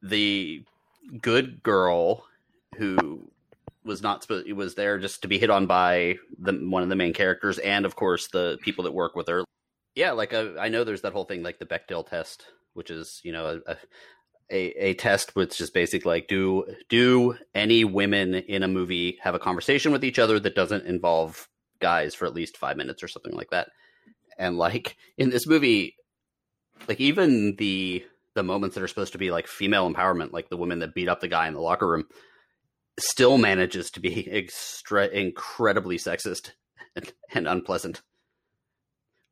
A: the good girl who was not supposed It was there just to be hit on by the one of the main characters and of course the people that work with her. Yeah like uh, i know there's that whole thing like the bechdel test which is you know a, a, a test which is basically like do do any women in a movie have a conversation with each other that doesn't involve guys for at least five minutes or something like that? And like in this movie like even the the moments that are supposed to be like female empowerment like the woman that beat up the guy in the locker room still manages to be extra incredibly sexist and, and unpleasant.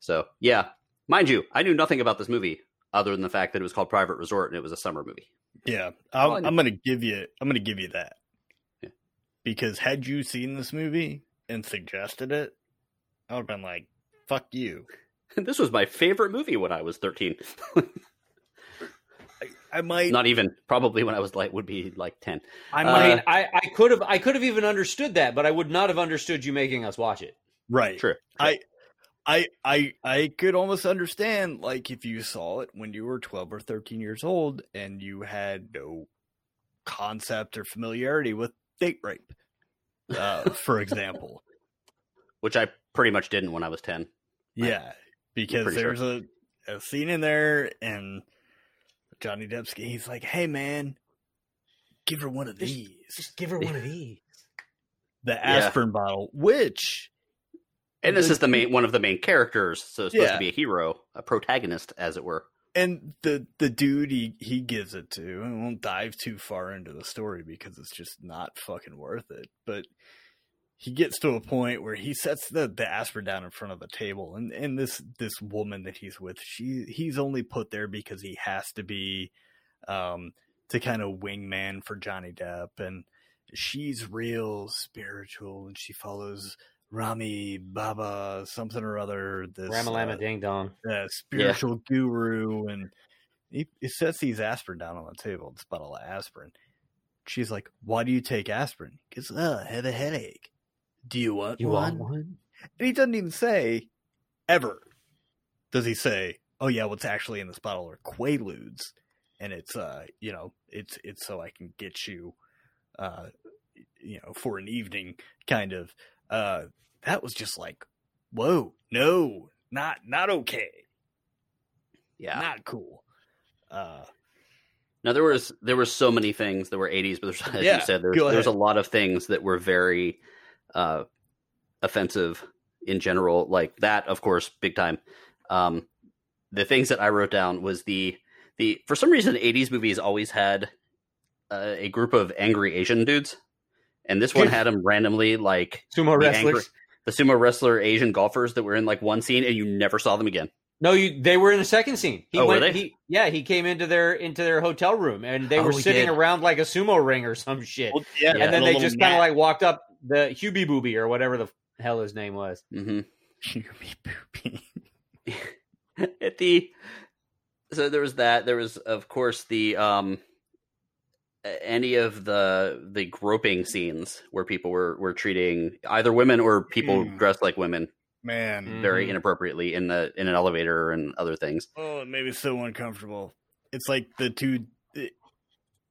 A: So yeah. Mind you i knew nothing about this movie other than the fact that it was called private resort and it was a summer movie.
C: Yeah. I'm,
A: Well,
C: I'm gonna give you i'm gonna give you that.
A: Yeah.
C: because had you seen this movie and suggested it i would have been like fuck you.
A: This was my favorite movie when i was 13
C: i, I might
A: not even probably when i was like would be like 10
C: i
A: Uh,
C: might
B: I mean, I, I could have I could have even understood that, but I would not have understood you making us watch it.
C: right
A: true
C: I, I, I, I could almost understand like if you saw it when you were twelve or thirteen years old and you had no concept or familiarity with date rape, uh, for example.
A: which i pretty much didn't when i was 10
C: Yeah, because
A: pretty sure.
C: there's a, a scene in there and Johnny Depp's he's like, "Hey man, give her one of
B: Just-
C: these."
B: Just give her one of these.
C: The aspirin bottle, which
A: and this is the main one of the main characters so it's supposed
C: Yeah.
A: to be a hero a protagonist as it were
C: and the the dude he he gives it to i won't dive too far into the story because it's just not fucking worth it but he gets to a point where he sets the the aspirin down in front of the table and and this this woman that he's with she he's only put there because he has to be um to kind of wingman for johnny depp and she's real spiritual and she follows rami baba something or other this
B: Ramalama
C: uh,
B: ding dong.
C: uh, spiritual guru, and he, he sets these aspirin down on the table. This bottle of aspirin. She's like, "Why do you take aspirin?" Because uh, I have a headache. Do you want
B: You
C: one?
B: want one?
C: And he doesn't even say ever. Does he say, "Oh yeah, what's actually in this bottle are Quaaludes, and it's uh, you know, it's it's so I can get you, uh, you know, for an evening kind of." Uh, that was just like, whoa, no, not not okay.
A: Yeah.
C: not cool. Uh,
A: Now there was there were so many things that were 80s, but there's, as
C: Yeah,
A: you said, there's, there's a lot of things that were very uh, offensive in general. Like that, of course, big time. Um, the things that I wrote down was the the for some reason 80s movies always had uh, a group of angry Asian dudes, and this one had them randomly like
B: Sumo
A: The
B: wrestlers.
A: angry- the sumo wrestler Asian golfers that were in like one scene, and you never saw them again.
B: No, you they were in the second scene. He
A: Oh, were
B: went
A: they?
B: he yeah, he came into their into their hotel room and they
A: Oh,
B: were sitting
A: did.
B: around like a sumo ring or some shit.
C: well, yeah,
B: and then
C: a
B: they just kind of like walked up the Hubie Booby or whatever the hell his name was.
A: hmm
C: Chewy poopy.
A: at the so there was that there was of course the um any of the the groping scenes where people were were treating either women or people
C: Mm.
A: dressed like women
C: Man,
B: Mm.
A: very
B: Mhm.
A: inappropriately in the in an elevator and other things
C: oh, it made me so uncomfortable. It's like the two.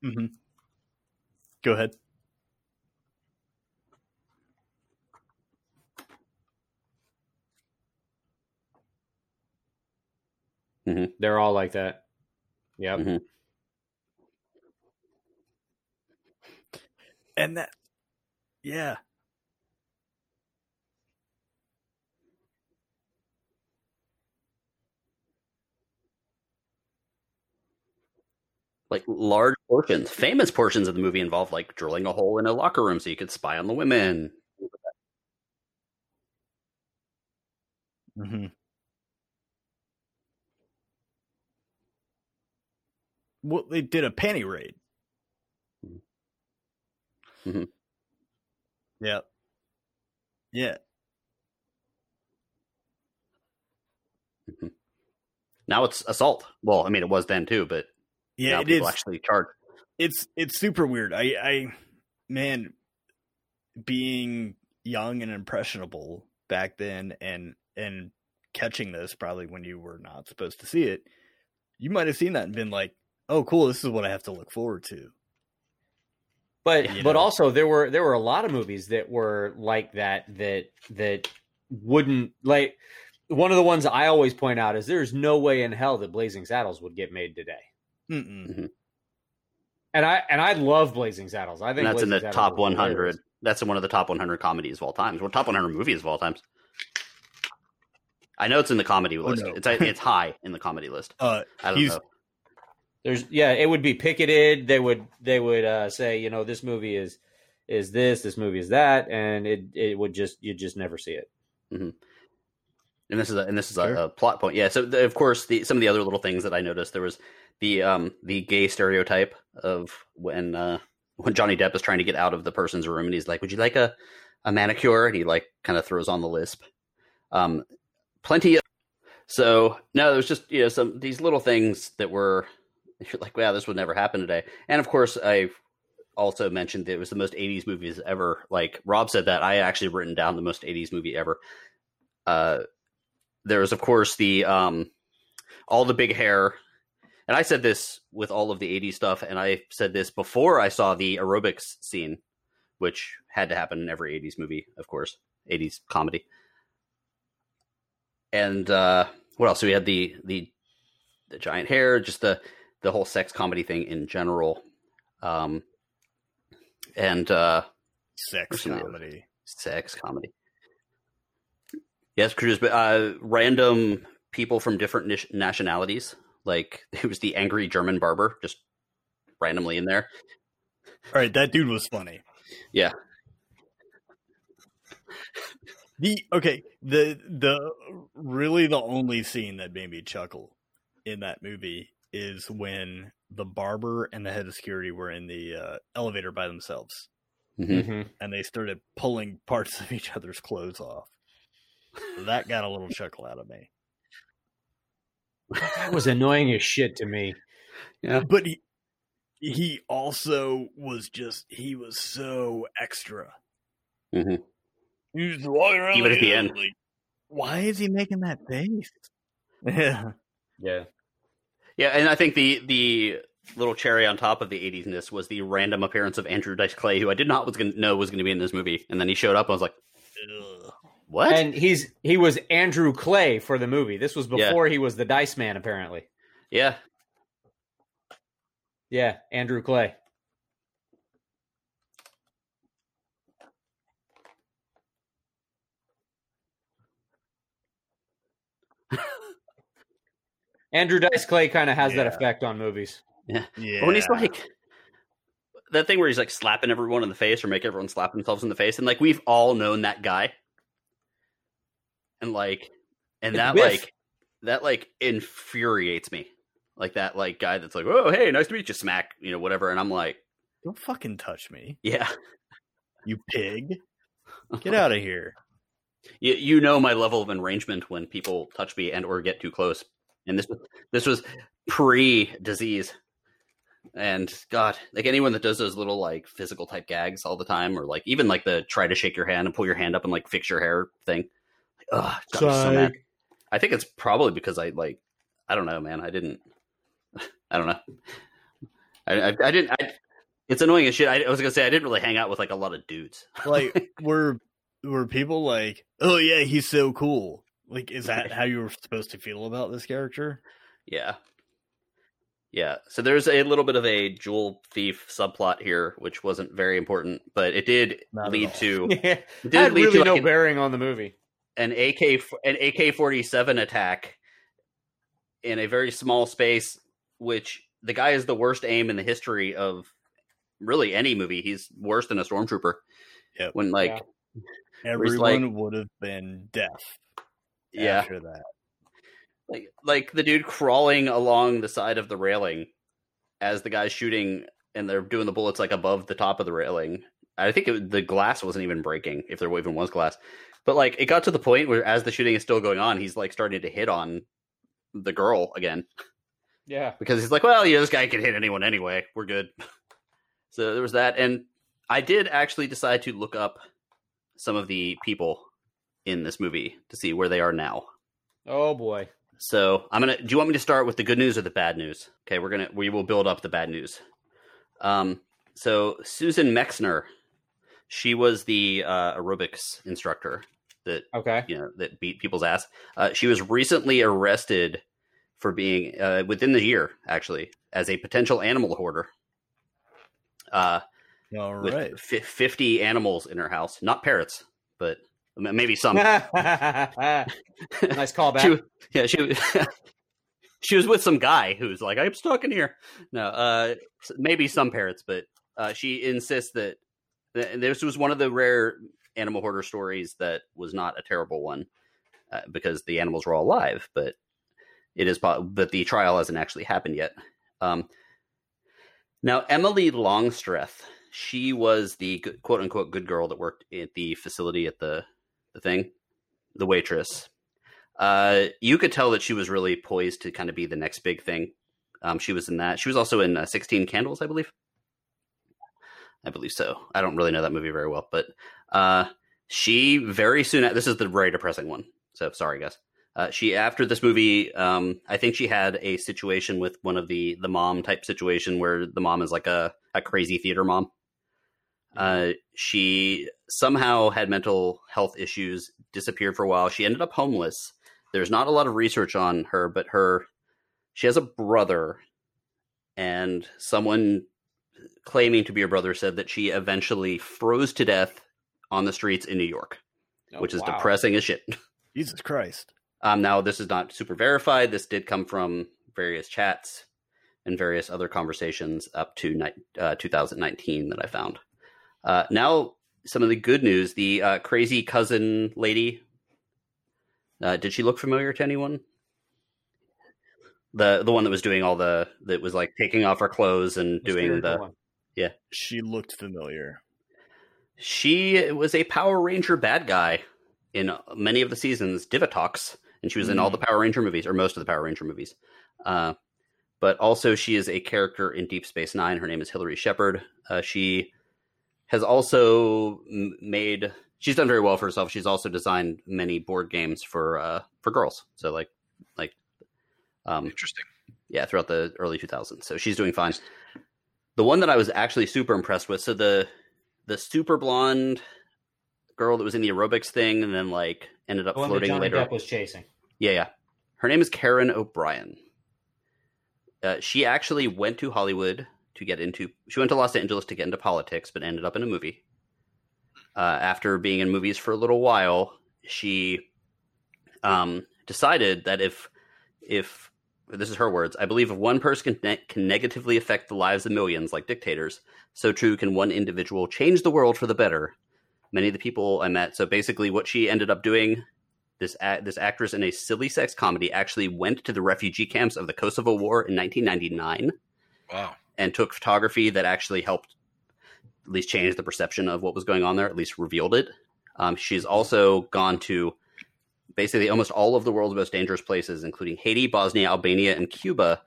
C: hmm Go ahead.
B: They're all like that. Yep.
A: Mhm.
C: And that, yeah,
A: like large portions famous portions of the movie involved like drilling a hole in a locker room so you could spy on the women
C: hmm Well, they did a panty raid.
A: Mhm.
C: Yeah. Yeah.
A: now it's assault well i mean it was then too but
C: Yeah,
A: now
C: it
A: people
C: is.
A: actually charge
C: It's it's super weird. I I man, being young and impressionable back then, and and catching this probably when you were not supposed to see it, you might have seen that and been like, "Oh, cool! This is what I have to look forward to."
B: But
C: You
B: but
C: know.
B: also there were there were a lot of movies that were like that that that wouldn't like one of the ones I always point out is there's no way in hell that Blazing Saddles would get made today.
C: Mm-mm.
B: And I and I love Blazing Saddles. I think
A: and that's in the
B: Saddles
A: top 100
B: hilarious.
A: that's in one of the top 100 comedies of all times well top 100 movies of all times i know it's in the comedy
C: Oh,
A: list
C: no.
A: it's it's high in the comedy list
C: Uh,
A: i don't
C: He's-
A: know
B: There's yeah, it would be picketed. They would they would uh, say you know this movie is is this this movie is that, and it it would just you just never see it.
A: and this is a, and this is
C: Sure.
A: a, a plot point yeah so the, of course the some of the other little things that i noticed there was the um the gay stereotype of when uh when johnny depp is trying to get out of the person's room and he's like would you like a a manicure and he like kind of throws on the lisp um plenty of so no there's just you know some these little things that were you're like wow this would never happen today. And of course i also mentioned that it was the most 80s movies ever. Like rob said that i actually written down the most 80s movie ever. Uh there's of course the um all the big hair. And i said this with all of the 80s stuff and i said this before i saw the aerobics scene which had to happen in every 80s movie of course 80s comedy. And uh what else? So we had the the the giant hair just the the whole sex comedy thing in general um and uh
C: sex
A: Where's some of the
C: comedy.
A: sex comedy. Yes, Cruz, but uh, random people from different nationalities. Like it was the angry German barber, just randomly in there.
C: All right, that dude was funny.
A: Yeah.
C: The okay, the the really the only scene that made me chuckle in that movie is when the barber and the head of security were in the uh, elevator by themselves
A: Mhm.
C: and they started pulling parts of each other's clothes off. That got a little chuckle out of me.
B: That was annoying as shit to me. Yeah.
C: But he he also was just he was so extra.
A: Mhm.
C: He was walking around
A: Even at the end.
C: like, why is he making that face? Yeah.
B: Yeah.
A: Yeah, and I think the the little cherry on top of the 80s-ness was the random appearance of Andrew Dice Clay, who I did not was gonna, know was going to be in this movie, and then he showed up. and I was like,
C: Ugh.
A: "What?"
B: And he's he was Andrew Clay for the movie. This was
A: Yeah.
B: before he was the Dice Man, apparently.
A: Yeah,
B: Yeah, Andrew Clay. Andrew Dice Clay kind of has that effect on movies.
C: Yeah.
A: But when he's like that thing where he's like slapping everyone in the face or make everyone slap themselves in the face, and like we've all known that guy, and like, and
B: It's
A: that
B: Biff.
A: like that like infuriates me, like that like guy that's like, oh hey, nice to meet you, smack, you know, whatever, and I'm like,
C: don't fucking touch me,
A: yeah,
C: you pig. Get out of here.
A: you, you know my level of enragement when people touch me and or get too close, and this was this was pre disease. And God, like anyone that does those little like physical type gags all the time, or like even like the try to shake your hand and pull your hand up and like fix your hair thing, like, ugh, me so mad. I think it's probably because I like, I don't know, man. I didn't, I don't know. I, I, I didn't. I, it's annoying as shit. I, I was gonna say I didn't really hang out with like a lot of dudes.
C: Like, were were people like, oh yeah, he's so cool? Like, is that how you were supposed to feel about this character?
A: Yeah. Yeah. So there's a little bit of a jewel thief subplot here, which wasn't very important, but it did
C: Not
A: lead to
B: Yeah,
A: it did
B: had
A: lead
B: really
A: to
B: no
A: like, an,
B: bearing on the movie.
A: an AK an AK forty seven attack in a very small space, which the guy is the worst aim in the history of really any movie. He's worse than a stormtrooper.
C: Yep.
A: When like
B: Yeah.
C: Everyone
A: like-
C: would have been deaf
A: yeah.
C: after that.
A: like like the dude crawling along the side of the railing as the guy's shooting and they're doing the bullets like above the top of the railing. I think it, the glass wasn't even breaking if there even was glass. But like it got to the point where as the shooting is still going on he's like starting to hit on the girl again.
B: Yeah,
A: because he's like well yeah this guy can hit anyone anyway. We're good. So there was that. And i did actually decide to look up some of the people in this movie to see where they are now
B: Oh boy.
A: so I'm gonna. Do you want me to start with the good news or the bad news? Okay, we're gonna. We will build up the bad news. Um. So Susan Mechsner, she was the uh, aerobics instructor that
B: Okay.
A: you know that beat people's ass. Uh, she was recently arrested for being uh, within the year, actually, as a potential animal hoarder. Uh,
C: All
A: with
C: right.
A: fi- fifty animals in her house, not parrots, but m- maybe some.
B: nice callback.
A: She, yeah, she she was with some guy who's like, "I'm stuck in here." No, uh, maybe some parrots, but uh, she insists that th- this was one of the rare animal hoarder stories that was not a terrible one uh, because the animals were all alive, but it is, but the trial hasn't actually happened yet. Um, now, Emily Longstreth, she was the quote unquote good girl that worked at the facility at the the thing, the waitress uh, you could tell that she was really poised to kind of be the next big thing. Um, she was in that. She was also in uh, Sixteen Candles, I believe. I believe so. I don't really know that movie very well, but uh, she very soon. This is the very depressing one. So sorry, guys. Uh, she after this movie, um, I think she had a situation with one of the the mom type situation where the mom is like a a crazy theater mom. Uh, she somehow had mental health issues, disappeared for a while. She ended up homeless. There's not a lot of research on her, but her she has a brother, and someone claiming to be her brother said that she eventually froze to death on the streets in New York,
B: Oh,
A: which is
B: wow.
A: depressing as shit.
C: Jesus Christ.
A: Um, now, this is not super verified. This did come from various chats and various other conversations up to ni- uh, 2019 that I found. Uh, now, some of the good news: the uh, crazy cousin lady. Uh, did she look familiar to anyone? The the one that was doing all the that was like taking off her clothes and
B: The
A: doing
B: spiritual
A: the
B: one.
C: She looked familiar.
A: She was a Power Ranger bad guy in many of the seasons, Divatox, and she was in all the Power Ranger movies, or most of the Power Ranger movies. Uh, but also, she is a character in Deep Space Nine. Her name is Hillary Shepard. Uh, she has also made. She's done very well for herself. She's also designed many board games for uh, for girls. So like like um,
D: Interesting.
A: yeah, throughout the early 2000s. So she's doing fine. The one that I was actually super impressed with, so the the super blonde girl that was in the aerobics thing, and then like ended up
B: The
A: floating
B: Johnny
A: later.
B: Depp was chasing.
A: Yeah, yeah. Her name is Karen O'Brien. uh, she actually went to Hollywood to get into. She went to Los Angeles to get into politics, but ended up in a movie. Uh, after being in movies for a little while, she um, decided that if if this is her words, I believe if one person can, ne- can negatively affect the lives of millions, like dictators, so too can one individual change the world for the better. Many of the people I met. So basically, what she ended up doing, this a- this actress in a silly sex comedy actually went to the refugee camps of the Kosovo War in 1999
D: Wow.
A: And took photography that actually helped at least change the perception of what was going on there, at least revealed it. Um, she's also gone to basically almost all of the world's most dangerous places, including Haiti, Bosnia, Albania, and Cuba.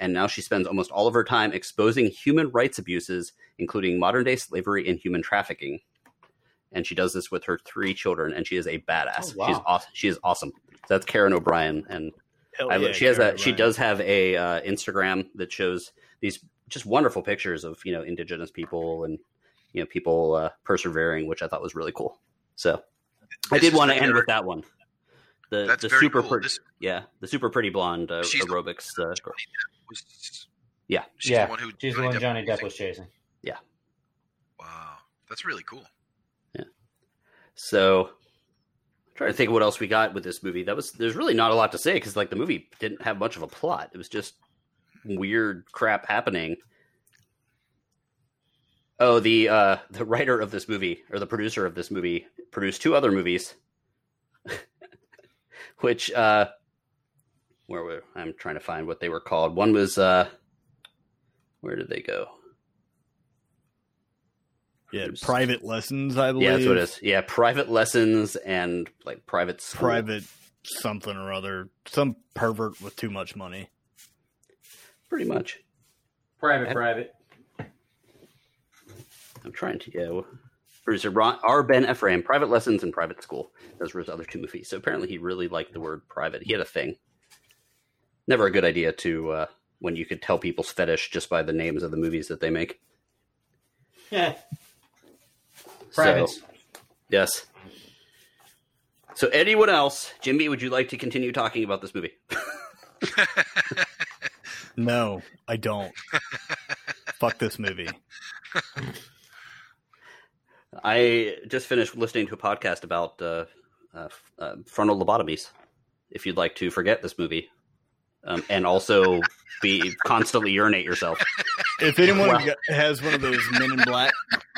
A: And now she spends almost all of her time exposing human rights abuses, including modern day slavery and human trafficking. And she does this with her three children, and she is a badass.
B: Oh, wow.
A: She's awesome. She is awesome. So that's Karen O'Brien, and I,
C: yeah,
A: she has
C: Karen
A: a she does have a uh, Instagram that shows these just wonderful pictures of you know indigenous people and you know people uh, persevering, which I thought was really cool. So I did want to end with that one. The
D: That's
A: the
D: very
A: super
D: cool.
A: pretty,
D: This
A: yeah, the super pretty blonde uh,
D: She's the-
A: aerobics uh, girl.
D: was,
A: Yeah.
D: she's
B: yeah,
D: the one who
B: she's the one Johnny
D: was
B: Depp
D: using.
B: was chasing. Yeah.
D: Wow, that's really cool. Yeah.
A: So I'm trying to think of what else we got with this movie. That was there's really not a lot to say because like the movie didn't have much of a plot. It was just weird crap happening. Oh, the uh, the writer of this movie or the producer of this movie produced two other movies, which uh, where were I'm trying to find what they were called. One was uh, where did they go?
C: Yeah, private lessons, I believe.
A: Yeah, that's what it is. Yeah, private lessons and like private school.
C: Private something or other. Some pervert with too much money.
A: Pretty much.
B: Private,
A: Yeah.
B: private.
A: I'm trying to, yeah. Producer Ron, R. Ben Efraim, Private Lessons and Private School. Those were his other two movies. So apparently he really liked the word private. He had a thing. Never a good idea to, uh, when you could tell people's fetish just by the names of the movies that they make.
B: Yeah.
A: So, yes. So anyone else, Jimmy, would you like to continue talking about this movie?
C: No, I don't. Fuck this movie.
A: I just finished listening to a podcast about uh, uh, uh, frontal lobotomies. If you'd like to forget this movie, um, and also be constantly urinate yourself.
C: If anyone
A: Wow.
C: has one of those Men in Black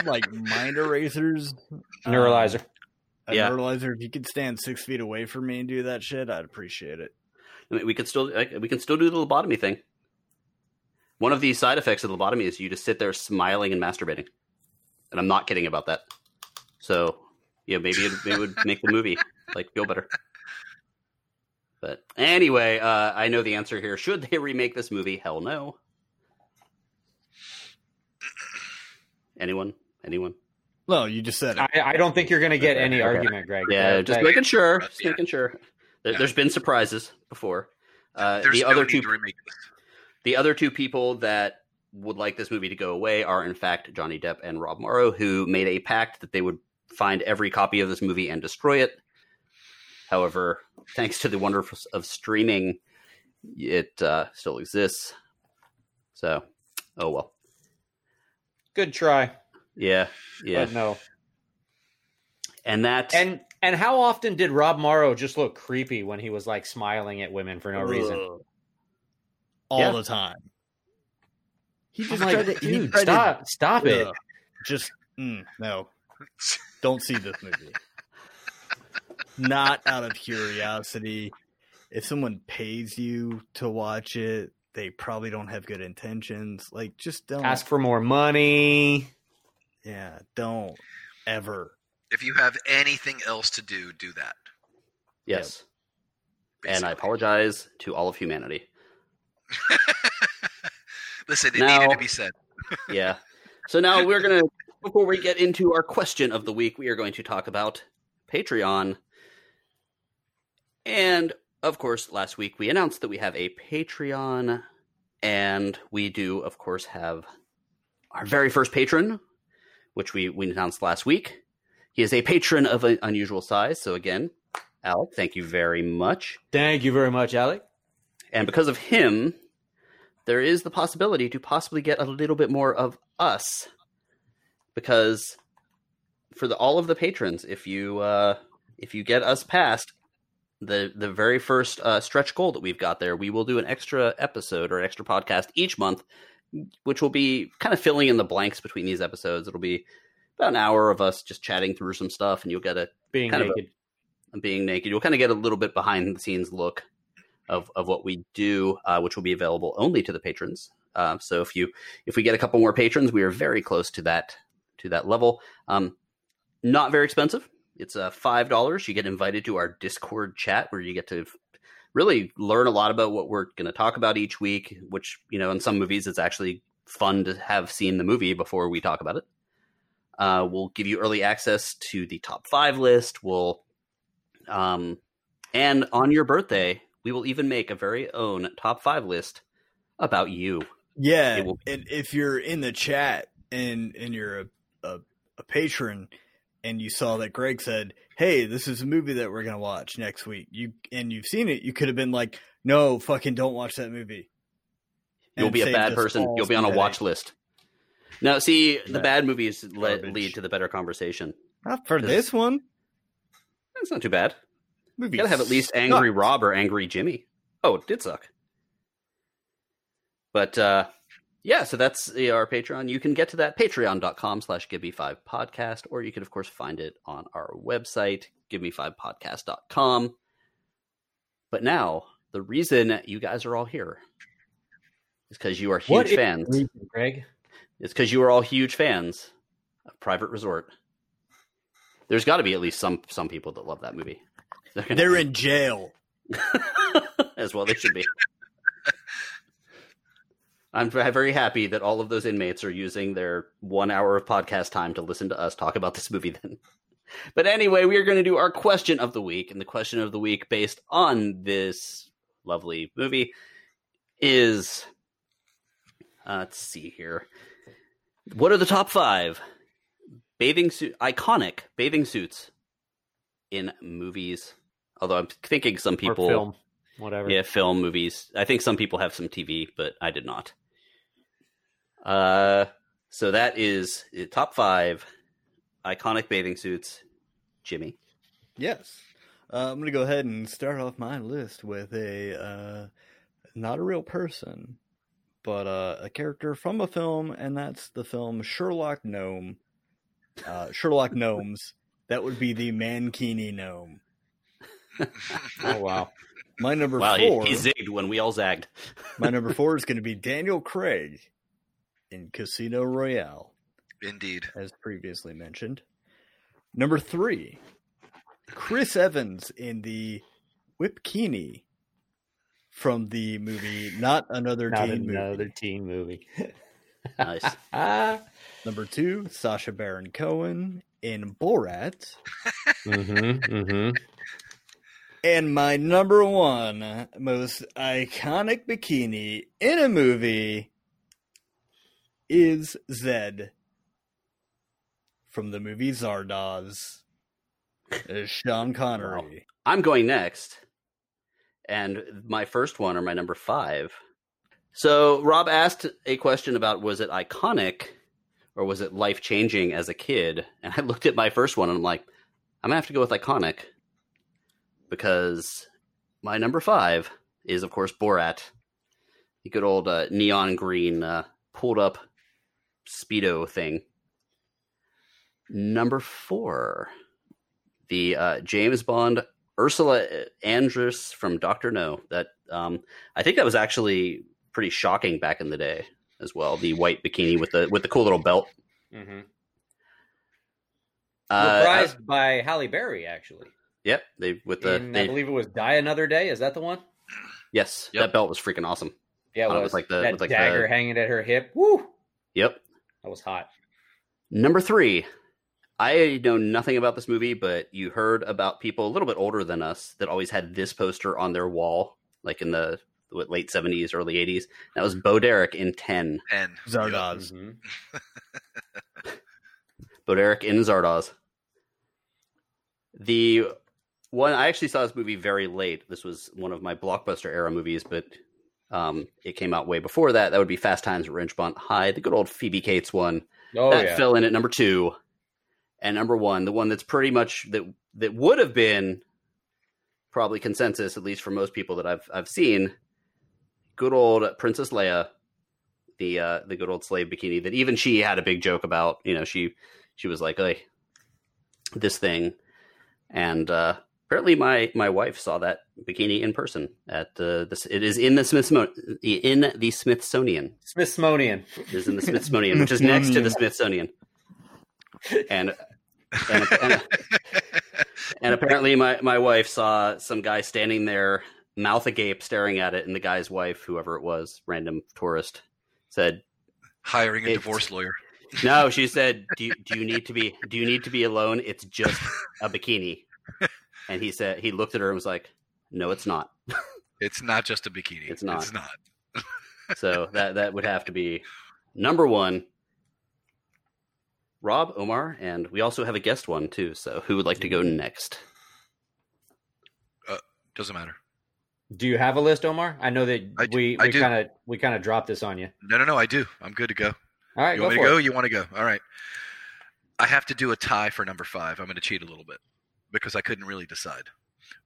C: like mind erasers, um,
B: Neuralizer.
C: a
A: Yeah.
C: neuralizer, if you could stand six feet away from me and do that shit, I'd appreciate it.
A: I mean, we could still we can still do the lobotomy thing. One of the side effects of the lobotomy is you just sit there smiling and masturbating, and I'm not kidding about that. So yeah, maybe it, it would make the movie like feel better. But anyway, uh, I know the answer here. Should they remake this movie? Hell no. Anyone? Anyone?
C: No, you just said it.
B: I, I don't think you're going to get any
A: Okay.
B: argument, Greg.
A: Yeah,
B: That-
A: just
B: that-
A: making sure. Just
D: Yeah.
A: making sure. There,
D: Yeah.
A: There's been surprises before. Uh,
D: There's
A: the
D: no
A: other
D: need
A: two
D: to remake this.
A: The other two people that would like this movie to go away are, in fact, Johnny Depp and Rob Morrow, who made a pact that they would find every copy of this movie and destroy it. However, thanks to the wonders of streaming, it uh, still exists. So, oh well.
B: good try,
A: Yeah, yeah.
B: but no.
A: And that.
B: And and how often did Rob Morrow just look creepy when he was like smiling at women for no reason?
C: Ugh. all
A: Yeah.
C: the time. He
B: I'm
C: just
B: like,
C: tried to, he
B: dude,
C: tried to-
B: stop, stop it.
C: Ugh. Just mm, no. Don't see this movie. Not out of curiosity. If someone pays you to watch it, they probably don't have good intentions. Like, just don't.
B: Ask for more money.
C: yeah, don't ever.
D: If you have anything else to do, do that.
A: yes. And I apologize to all of humanity.
D: Listen, it
A: Now-
D: needed to be said.
A: yeah. So now we're gonna before we get into our question of the week, we are going to talk about Patreon. And of course, last week we announced that we have a Patreon, and we do, of course, have our very first patron, which we, we announced last week. He is a patron of an unusual size. So again, Alec, thank you very much.
B: Thank you very much, Alec.
A: And because of him, there is the possibility to possibly get a little bit more of us because for the, all of the patrons, if you uh, if you get us past the the very first uh, stretch goal that we've got there, we will do an extra episode or an extra podcast each month, which will be kind of filling in the blanks between these episodes. It'll be about an hour of us just chatting through some stuff, and you'll get a
B: Being
A: Kind of a-
B: naked.
A: being naked. You'll kind of get a little bit behind the scenes look of of what we do, uh, which will be available only to the patrons. Uh, so if you if we get a couple more patrons, we are very close to that to that level. Um, not very expensive. It's uh, five dollars. You get invited to our Discord chat where you get to really learn a lot about what we're going to talk about each week. Which you know, in some movies, it's actually fun to have seen the movie before we talk about it. Uh, we'll give you early access to the top five list. We'll um, and on your birthday, we will even make a very own top five list about you.
C: Yeah,
A: will-
C: and if you're in the chat and and you're a, a a patron and you saw that Greg said, "Hey, this is a movie that we're gonna watch next week," you and you've seen it, you could have been like, "No, fucking don't watch that movie."
A: You'll be a bad person. You'll be on a watch
C: headache.
A: list. Now, see, the
C: Yeah.
A: bad movies le- lead to the better conversation.
C: Not for
A: This-
C: this one.
A: That's not too bad.
C: Movie
A: gotta have at least
C: sucked.
A: angry Rob or angry Jimmy. Oh, it did suck. But uh yeah, so that's uh, our Patreon. You can get to that patreon.com slash give5 podcast, or you can of course find it on our website, giveme5podcast.com. But now, the reason you guys are all here is because you are huge
B: What
A: fans.
B: reason, Greg?
A: It's because you are all huge fans of Private Resort. There's got to be at least some some people that love that movie. They're,
C: They're in jail.
A: as well. They should be. I'm very happy that all of those inmates are using their one hour of podcast time to listen to us talk about this movie. Then, but anyway, we are going to do our question of the week, and the question of the week, based on this lovely movie, is uh, let's see here. What are the top five bathing suit iconic bathing suits in movies? Although I'm thinking some people
B: Or film, whatever.
A: yeah, film movies. I think some people have some TV, but I did not. Uh, so that is top five iconic bathing suits. Jimmy,
C: Yes. Uh, I'm going to go ahead and start off my list with a uh, not a real person, but uh, a character from a film, and that's the film Sherlock Gnome. Uh, Sherlock Gnomes. That would be the Mankini Gnome.
B: Oh wow.
C: My number
A: wow,
C: four.
A: he zigged when we all zagged.
C: my number four is going to be Daniel Craig in Casino Royale.
D: Indeed.
C: as previously mentioned. Number three, Chris Evans in the Whipkini from the movie Not Another
B: Not
C: Teen
B: another
C: Movie.
B: teen movie.
A: Nice.
B: ah.
C: Number two, Sacha Baron Cohen in Borat.
B: Mm-hmm. Mm-hmm.
C: And my number one most iconic bikini in a movie is Zed from the movie Zardoz. As Sean Connery.
A: I'm going next, and my first one or my number five. So Rob asked a question about was it iconic or was it life changing as a kid? And I looked at my first one and I'm like, I'm gonna have to go with iconic because my number five is of course Borat, the good old uh, neon green uh, pulled up speedo thing. Number four, the uh, James Bond Ursula Andress from Doctor No. That um, I think that was actually pretty shocking back in the day as well. The white bikini with the with the cool little belt.
B: Mm-hmm.
A: Uh,
B: Reprised by Halle Berry, actually.
A: Yep, they with the
B: In,
A: they,
B: I believe it was Die Another Day. Is that the one?
A: yes,
D: Yep.
A: that belt was freaking awesome.
B: Yeah, it
A: Oh, it
B: was.
A: was like the-
B: that
A: with like
B: dagger
A: the-
B: hanging at her hip. Woo!
A: Yep.
B: That was hot.
A: Number three, I know nothing about this movie, but you heard about people a little bit older than us that always had this poster on their wall, like in the what, late seventies, early eighties. That was Bo Derek in Ten.
D: And
C: Zardoz.
B: Mhm.
A: Bo Derek in Zardoz. The one I actually saw this movie very late. This was one of my blockbuster era movies, but Um, it came out way before that. That would be Fast Times at Ridgemont High, the good old Phoebe Cates one.
B: Oh
A: that
B: yeah.
A: fell in at number two, and number one, the one that's pretty much that that would have been probably consensus, at least for most people that I've I've seen. Good old Princess Leia, the uh, the good old slave bikini that even she had a big joke about. You know, she she was like, "Hey, this thing," and uh, apparently my my wife saw that bikini in person at uh, this. It is in the Smithsonian. In the Smithsonian.
B: Smithsonian.
A: It is in the Smithsonian, which is next to the Smithsonian. And and, and, and apparently my, my wife saw some guy standing there, mouth agape, staring at it, and the guy's wife, whoever it was, random tourist, said,
D: Hiring a divorce lawyer.
A: "No." She said, "Do do you need to be Do you need to be alone? It's just a bikini." And he said he looked at her and was like, "No, it's not."
D: It's not just a bikini.
A: It's not.
D: It's not.
A: So that that would have to be number one. Rob, Omar, and we also have a guest one too. So who would like to go next?
D: Uh, doesn't matter.
B: Do you have a list, Omar? I know that
D: I do-
B: we
D: I
B: we kind of we kind of dropped this on you.
D: No, no, no. I do. I'm good to go.
B: All right,
D: you
B: go
D: want me to go?
B: it.
D: You want to go? All right. I have to do a tie for number five. I'm going to cheat a little bit because I couldn't really decide.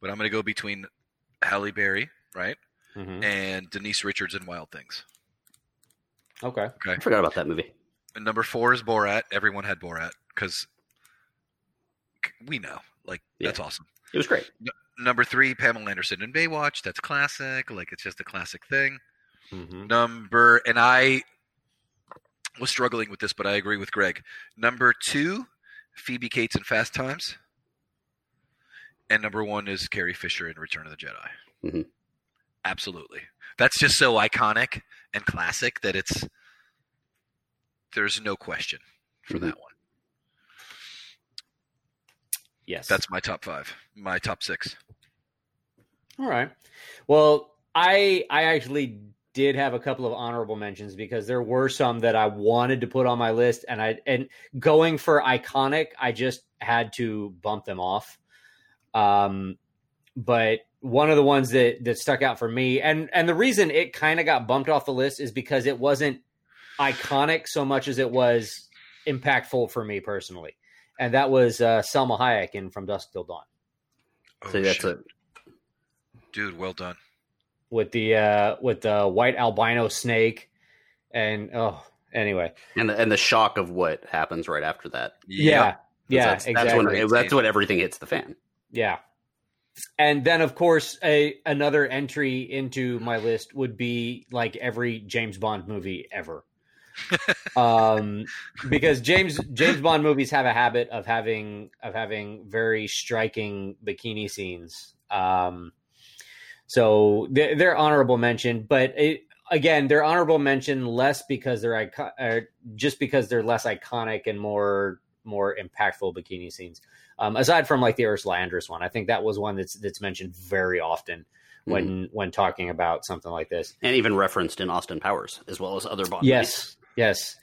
D: But I'm going to go between Halle Berry, right,
B: Mhm.
D: and Denise Richards in Wild Things.
B: Okay.
A: I forgot about that movie.
D: And number four is Borat. Everyone had Borat because we know. Like
A: Yeah.
D: that's awesome.
A: It was great.
D: Number three, Pamela Anderson in Baywatch. That's classic. Like it's just a classic thing.
B: Mhm.
D: Number and I was struggling with this, but I agree with Greg. Number two, Phoebe Cates in Fast Times, and number one is Carrie Fisher in Return of the Jedi.
A: Mhm.
D: Absolutely, that's just so iconic and classic that it's there's no question for
A: Mhm.
D: that one.
B: Yes.
D: That's my top five, my top six.
B: All right. Well, I I actually did have a couple of honorable mentions because there were some that I wanted to put on my list, and I and going for iconic, I just had to bump them off. Um, but one of the ones that that stuck out for me, and and the reason it kind of got bumped off the list is because it wasn't iconic so much as it was impactful for me personally, and that was uh, Salma Hayek in From Dusk Till Dawn.
D: Oh,
A: so that's
D: shit.
A: a
D: dude. Well done.
B: with the uh with the white albino snake and oh anyway
A: and the, and the shock of what happens right after that.
B: yeah yeah
A: that's,
B: exactly
A: That's when that's when everything hits the fan.
B: Yeah. And then of course a another entry into my list would be like every james bond movie ever. Um because james james bond movies have a habit of having of having very striking bikini scenes. Um so they're, they're honorable mention but it, again they're honorable mention less because they're icon- uh, just because they're less iconic and more more impactful bikini scenes um, aside from like the Ursula Andress one, I think that was one that's that's mentioned very often when when talking about something like this.
A: and even referenced in Austin Powers as well as other Bond.
B: Yes, yes.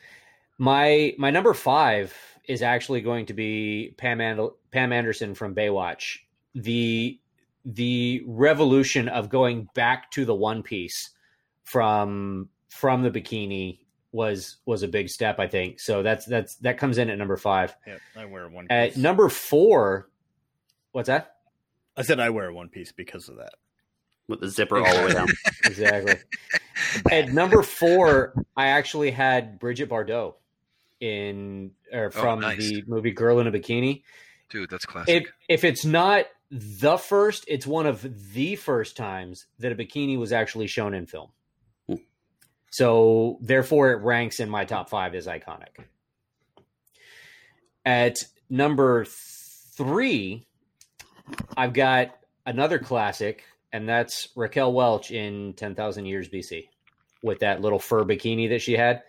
B: My my number five is actually going to be Pam And- Pam Anderson from Baywatch. The the revolution of going back to the one piece from from the bikini was was a big step, I think. So that's that's that comes in at number five.
C: Yep, I wear one.
B: At number four, what's that?
C: I said I wear one piece because of that.
A: with the zipper all the way down.
B: Exactly. At number four, I actually had Bridget Bardot in or oh, from
D: nice.
B: the movie Girl in a Bikini.
D: Dude, that's classic.
B: If if it's not the first, it's one of the first times that a bikini was actually shown in film. So therefore, it ranks in my top five as iconic. At number three, I've got another classic, and that's Raquel Welch in 10,000 Years BC with that little fur bikini that she had.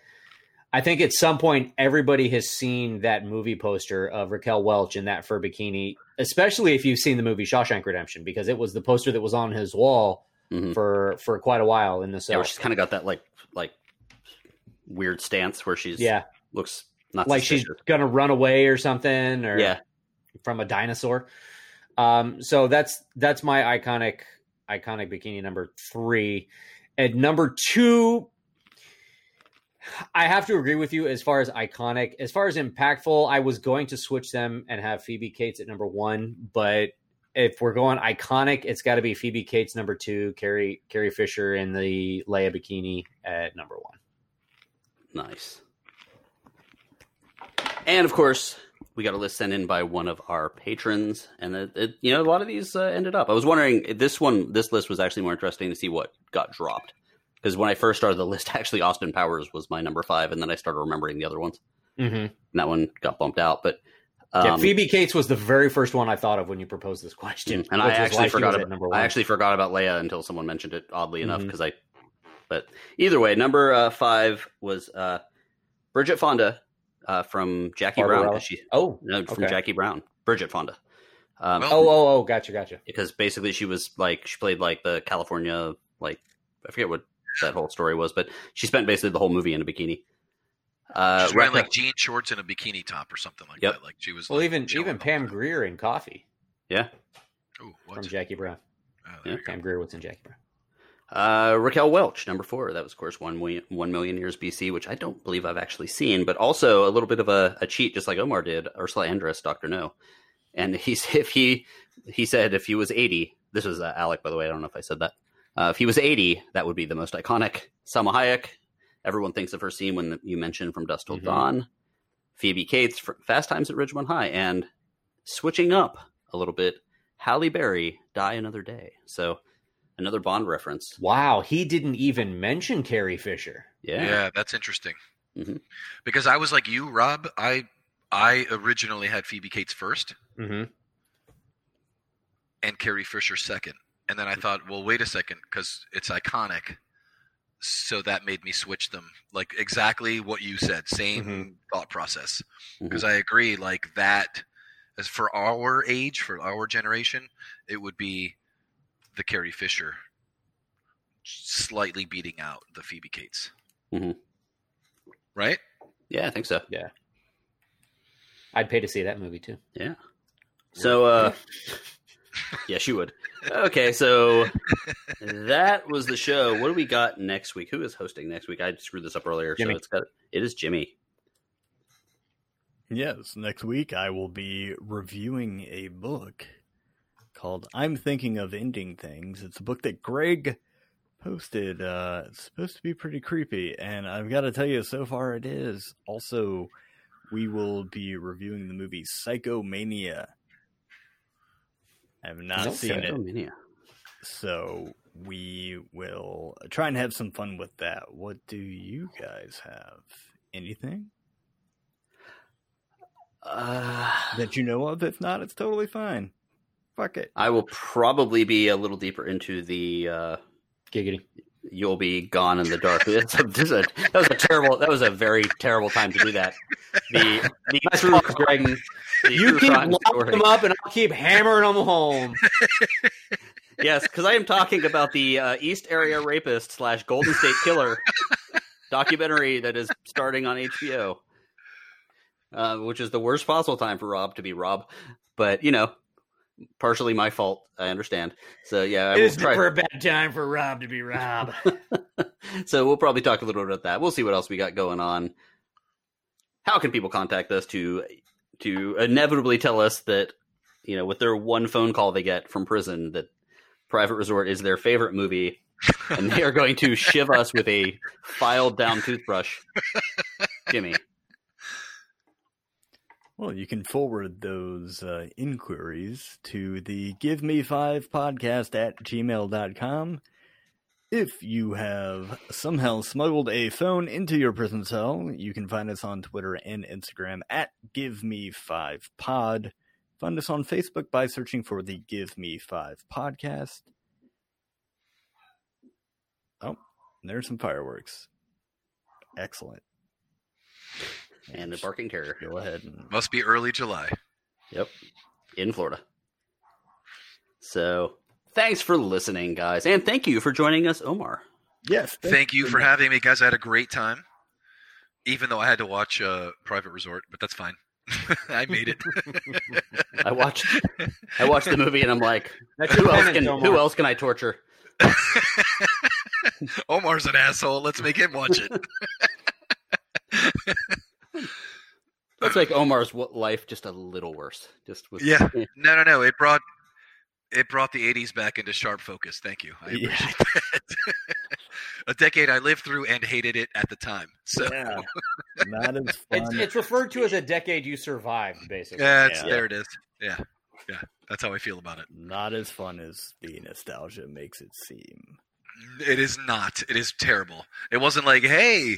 B: I think at some point everybody has seen that movie poster of Raquel Welch in that fur bikini, especially if you've seen the movie Shawshank Redemption, because it was the poster that was on his wall
A: Mhm.
B: for for quite a while in the
A: Yeah, she's kind of got that like like weird stance where she's
B: yeah,
A: looks not
B: like she's gonna run away or something, or
A: yeah
B: from a dinosaur. Um, so that's that's my iconic iconic bikini number three, At number two, I have to agree with you as far as iconic, as far as impactful. I was going to switch them and have Phoebe Cates at number one, but if we're going iconic, it's got to be Phoebe Cates number two, Carrie Carrie Fisher in the Leia bikini at number one.
A: Nice. And of course, we got a list sent in by one of our patrons, and it, it, you know a lot of these uh, ended up. I was wondering this one, this list was actually more interesting to see what got dropped because when I first started the list, actually Austin Powers was my number five, and then I started remembering the other ones,
B: Mm-hmm.
A: and that one got bumped out. But um,
B: yeah, Phoebe Cates was the very first one I thought of when you proposed this question,
A: and I
B: which was why
A: actually forgot about
B: number one.
A: I actually forgot about Leia until someone mentioned it. Oddly enough,
B: Mhm.
A: because I. But either way, number uh, five was uh, Bridget Fonda uh, from Jackie Brown. She
B: oh,
A: no, from
B: Okay.
A: Jackie Brown, Bridget Fonda. Um,
B: oh, oh, oh, gotcha, gotcha.
A: because basically she was like she played like the California like I forget what that whole story was, but she spent basically the whole movie in a bikini. Uh,
D: She's wearing like jean shorts and a bikini top or something like
A: Yep.
D: that. Like she was.
B: Well,
D: like,
B: even even Pam
D: time.
B: Grier in Coffy
A: yeah,
D: Ooh,
B: from? Jackie Brown.
D: Oh, there you go.
B: Pam Grier was in Jackie Brown.
A: uh, Raquel Welch, number four. That was of course one million, one million years BC, which I don't believe I've actually seen, but also a little bit of a, a cheat, just like Omar did. Ursula Andress, Doctor No, and he's if he he said if he was eighty, this was uh, Alec by the way. I don't know if I said that. Uh, if he was eighty, that would be the most iconic. Salma Hayek. Everyone thinks of her scene when you mentioned From Dusk Till
B: Mhm.
A: Dawn. Phoebe Cates, Fast Times at Ridgemont High, and switching up a little bit, Halle Berry, Die Another Day. So another Bond reference.
B: Wow, he didn't even mention Carrie Fisher.
A: Yeah.
D: Yeah. that's interesting.
A: Mhm.
D: Because I was like you, Rob. I I originally had Phoebe Cates first
B: Mm-hmm.
D: and Carrie Fisher second, and then I thought, well, wait a second, because it's iconic. So that made me switch them. Like exactly what you said, same
B: Mhm.
D: thought process. Because I agree, like that. As for our age, for our generation, it would be the Carrie Fisher, slightly beating out the Phoebe Cates.
A: mm-hmm.
D: Right?
A: Yeah, I think so. Yeah.
B: I'd pay to see that movie too.
A: Yeah. So, uh, yes, you would. Okay, so that was the show. What do we got next week? Who is hosting next week? I screwed this up earlier,
B: Jimmy.
A: so it's got it is Jimmy.
C: Yes, next week I will be reviewing a book called I'm Thinking of Ending Things. It's a book that Greg posted. Uh, it's supposed to be pretty creepy, and I've got to tell you, so far it is. Also, we will be reviewing the movie Psychomania. I have not
B: Okay.
C: seen it,
A: Psychomania.
C: so we will try and have some fun with that. What do you guys have? Anything
A: Uh,
C: that you know of? If not, it's totally fine. Fuck it.
A: I will probably be a little deeper into the. Uh,
B: Giggity.
A: You'll be gone in the dark. That's a, this a, that was a terrible. That was a very terrible time to do that. The the true
B: pause, Greg.
A: Crime- the
B: You keep
A: crime
B: locking them up, and I'll keep hammering them home.
A: Yes, because I am talking about the uh, East Area Rapist slash Golden State Killer documentary that is starting on HBO, uh, which is the worst possible time for Rob to be Rob. But you know, partially my fault. I understand. So yeah, I
B: It
A: will
B: is
A: try.
B: never a bad time for Rob to be Rob.
A: so we'll probably talk a little bit about that. We'll see what else we got going on. How can people contact us to to inevitably tell us that you know with their one phone call they get from prison that Private Resort is their favorite movie, and they are going to shiv us with a filed down toothbrush. Jimmy,
C: Well, you can forward those uh, inquiries to the Give Me Five podcast at gmail.com. If you have somehow smuggled a phone into your prison cell, you can find us on Twitter and Instagram at Give Me Five Pod. Find us on Facebook by searching for the Give Me Five podcast. Oh, there's some fireworks. Excellent.
A: and the barking terrier.
C: Go ahead and
D: Must be early July.
A: Yep, in Florida. So thanks for listening, guys, and thank you for joining us, Omar.
C: yes,
D: Thank you for having me, guys. I had a great time. Even though I had to watch uh, Private Resort, but that's fine. I made it.
A: I watched I watched the movie and I'm like, who else can
B: Omar.
A: who else can I torture?
D: Omar's an asshole. Let's make him watch it.
A: Let's make Omar's life just a little worse. Just with
D: Yeah. No, no, no. It brought it brought the '80s back into sharp focus. Thank you. I
C: Yeah.
D: appreciate that. a decade I lived through and hated it at the time. So
C: Yeah. Not as
B: It's,
C: fun.
B: it's referred to as a decade you survived, basically.
D: yeah, it's,
C: Yeah.
D: there it is. Yeah, yeah. That's how I feel about it.
C: Not as fun as the nostalgia makes it seem.
D: It is not. It is terrible. It wasn't like, hey,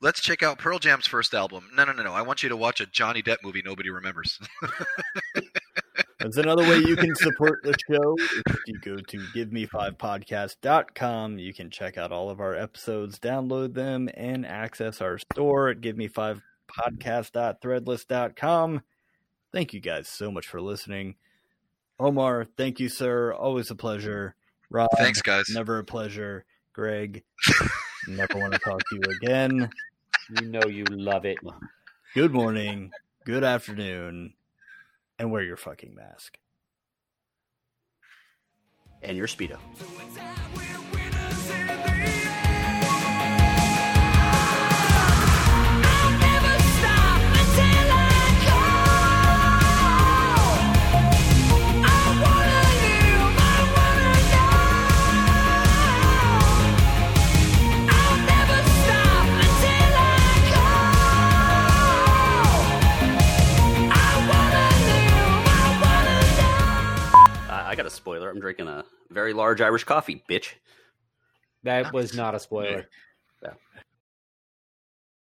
D: let's check out Pearl Jam's first album. No, no, no, no. I want you to watch a Johnny Depp movie nobody remembers.
C: That's another way you can support the show. If you go to giveme5podcast.com, you can check out all of our episodes, download them, and access our store at giveme5podcast.threadless.com. Thank you guys so much for listening. Omar, thank you, sir. Always a pleasure. Rob,
D: Thanks, guys.
C: never a pleasure. Greg, never want to talk to you again.
B: You know you love it.
C: Good morning, good afternoon, and wear your fucking mask.
A: and your speedo. A spoiler. I'm drinking a very large Irish coffee, bitch.
B: That was not a spoiler.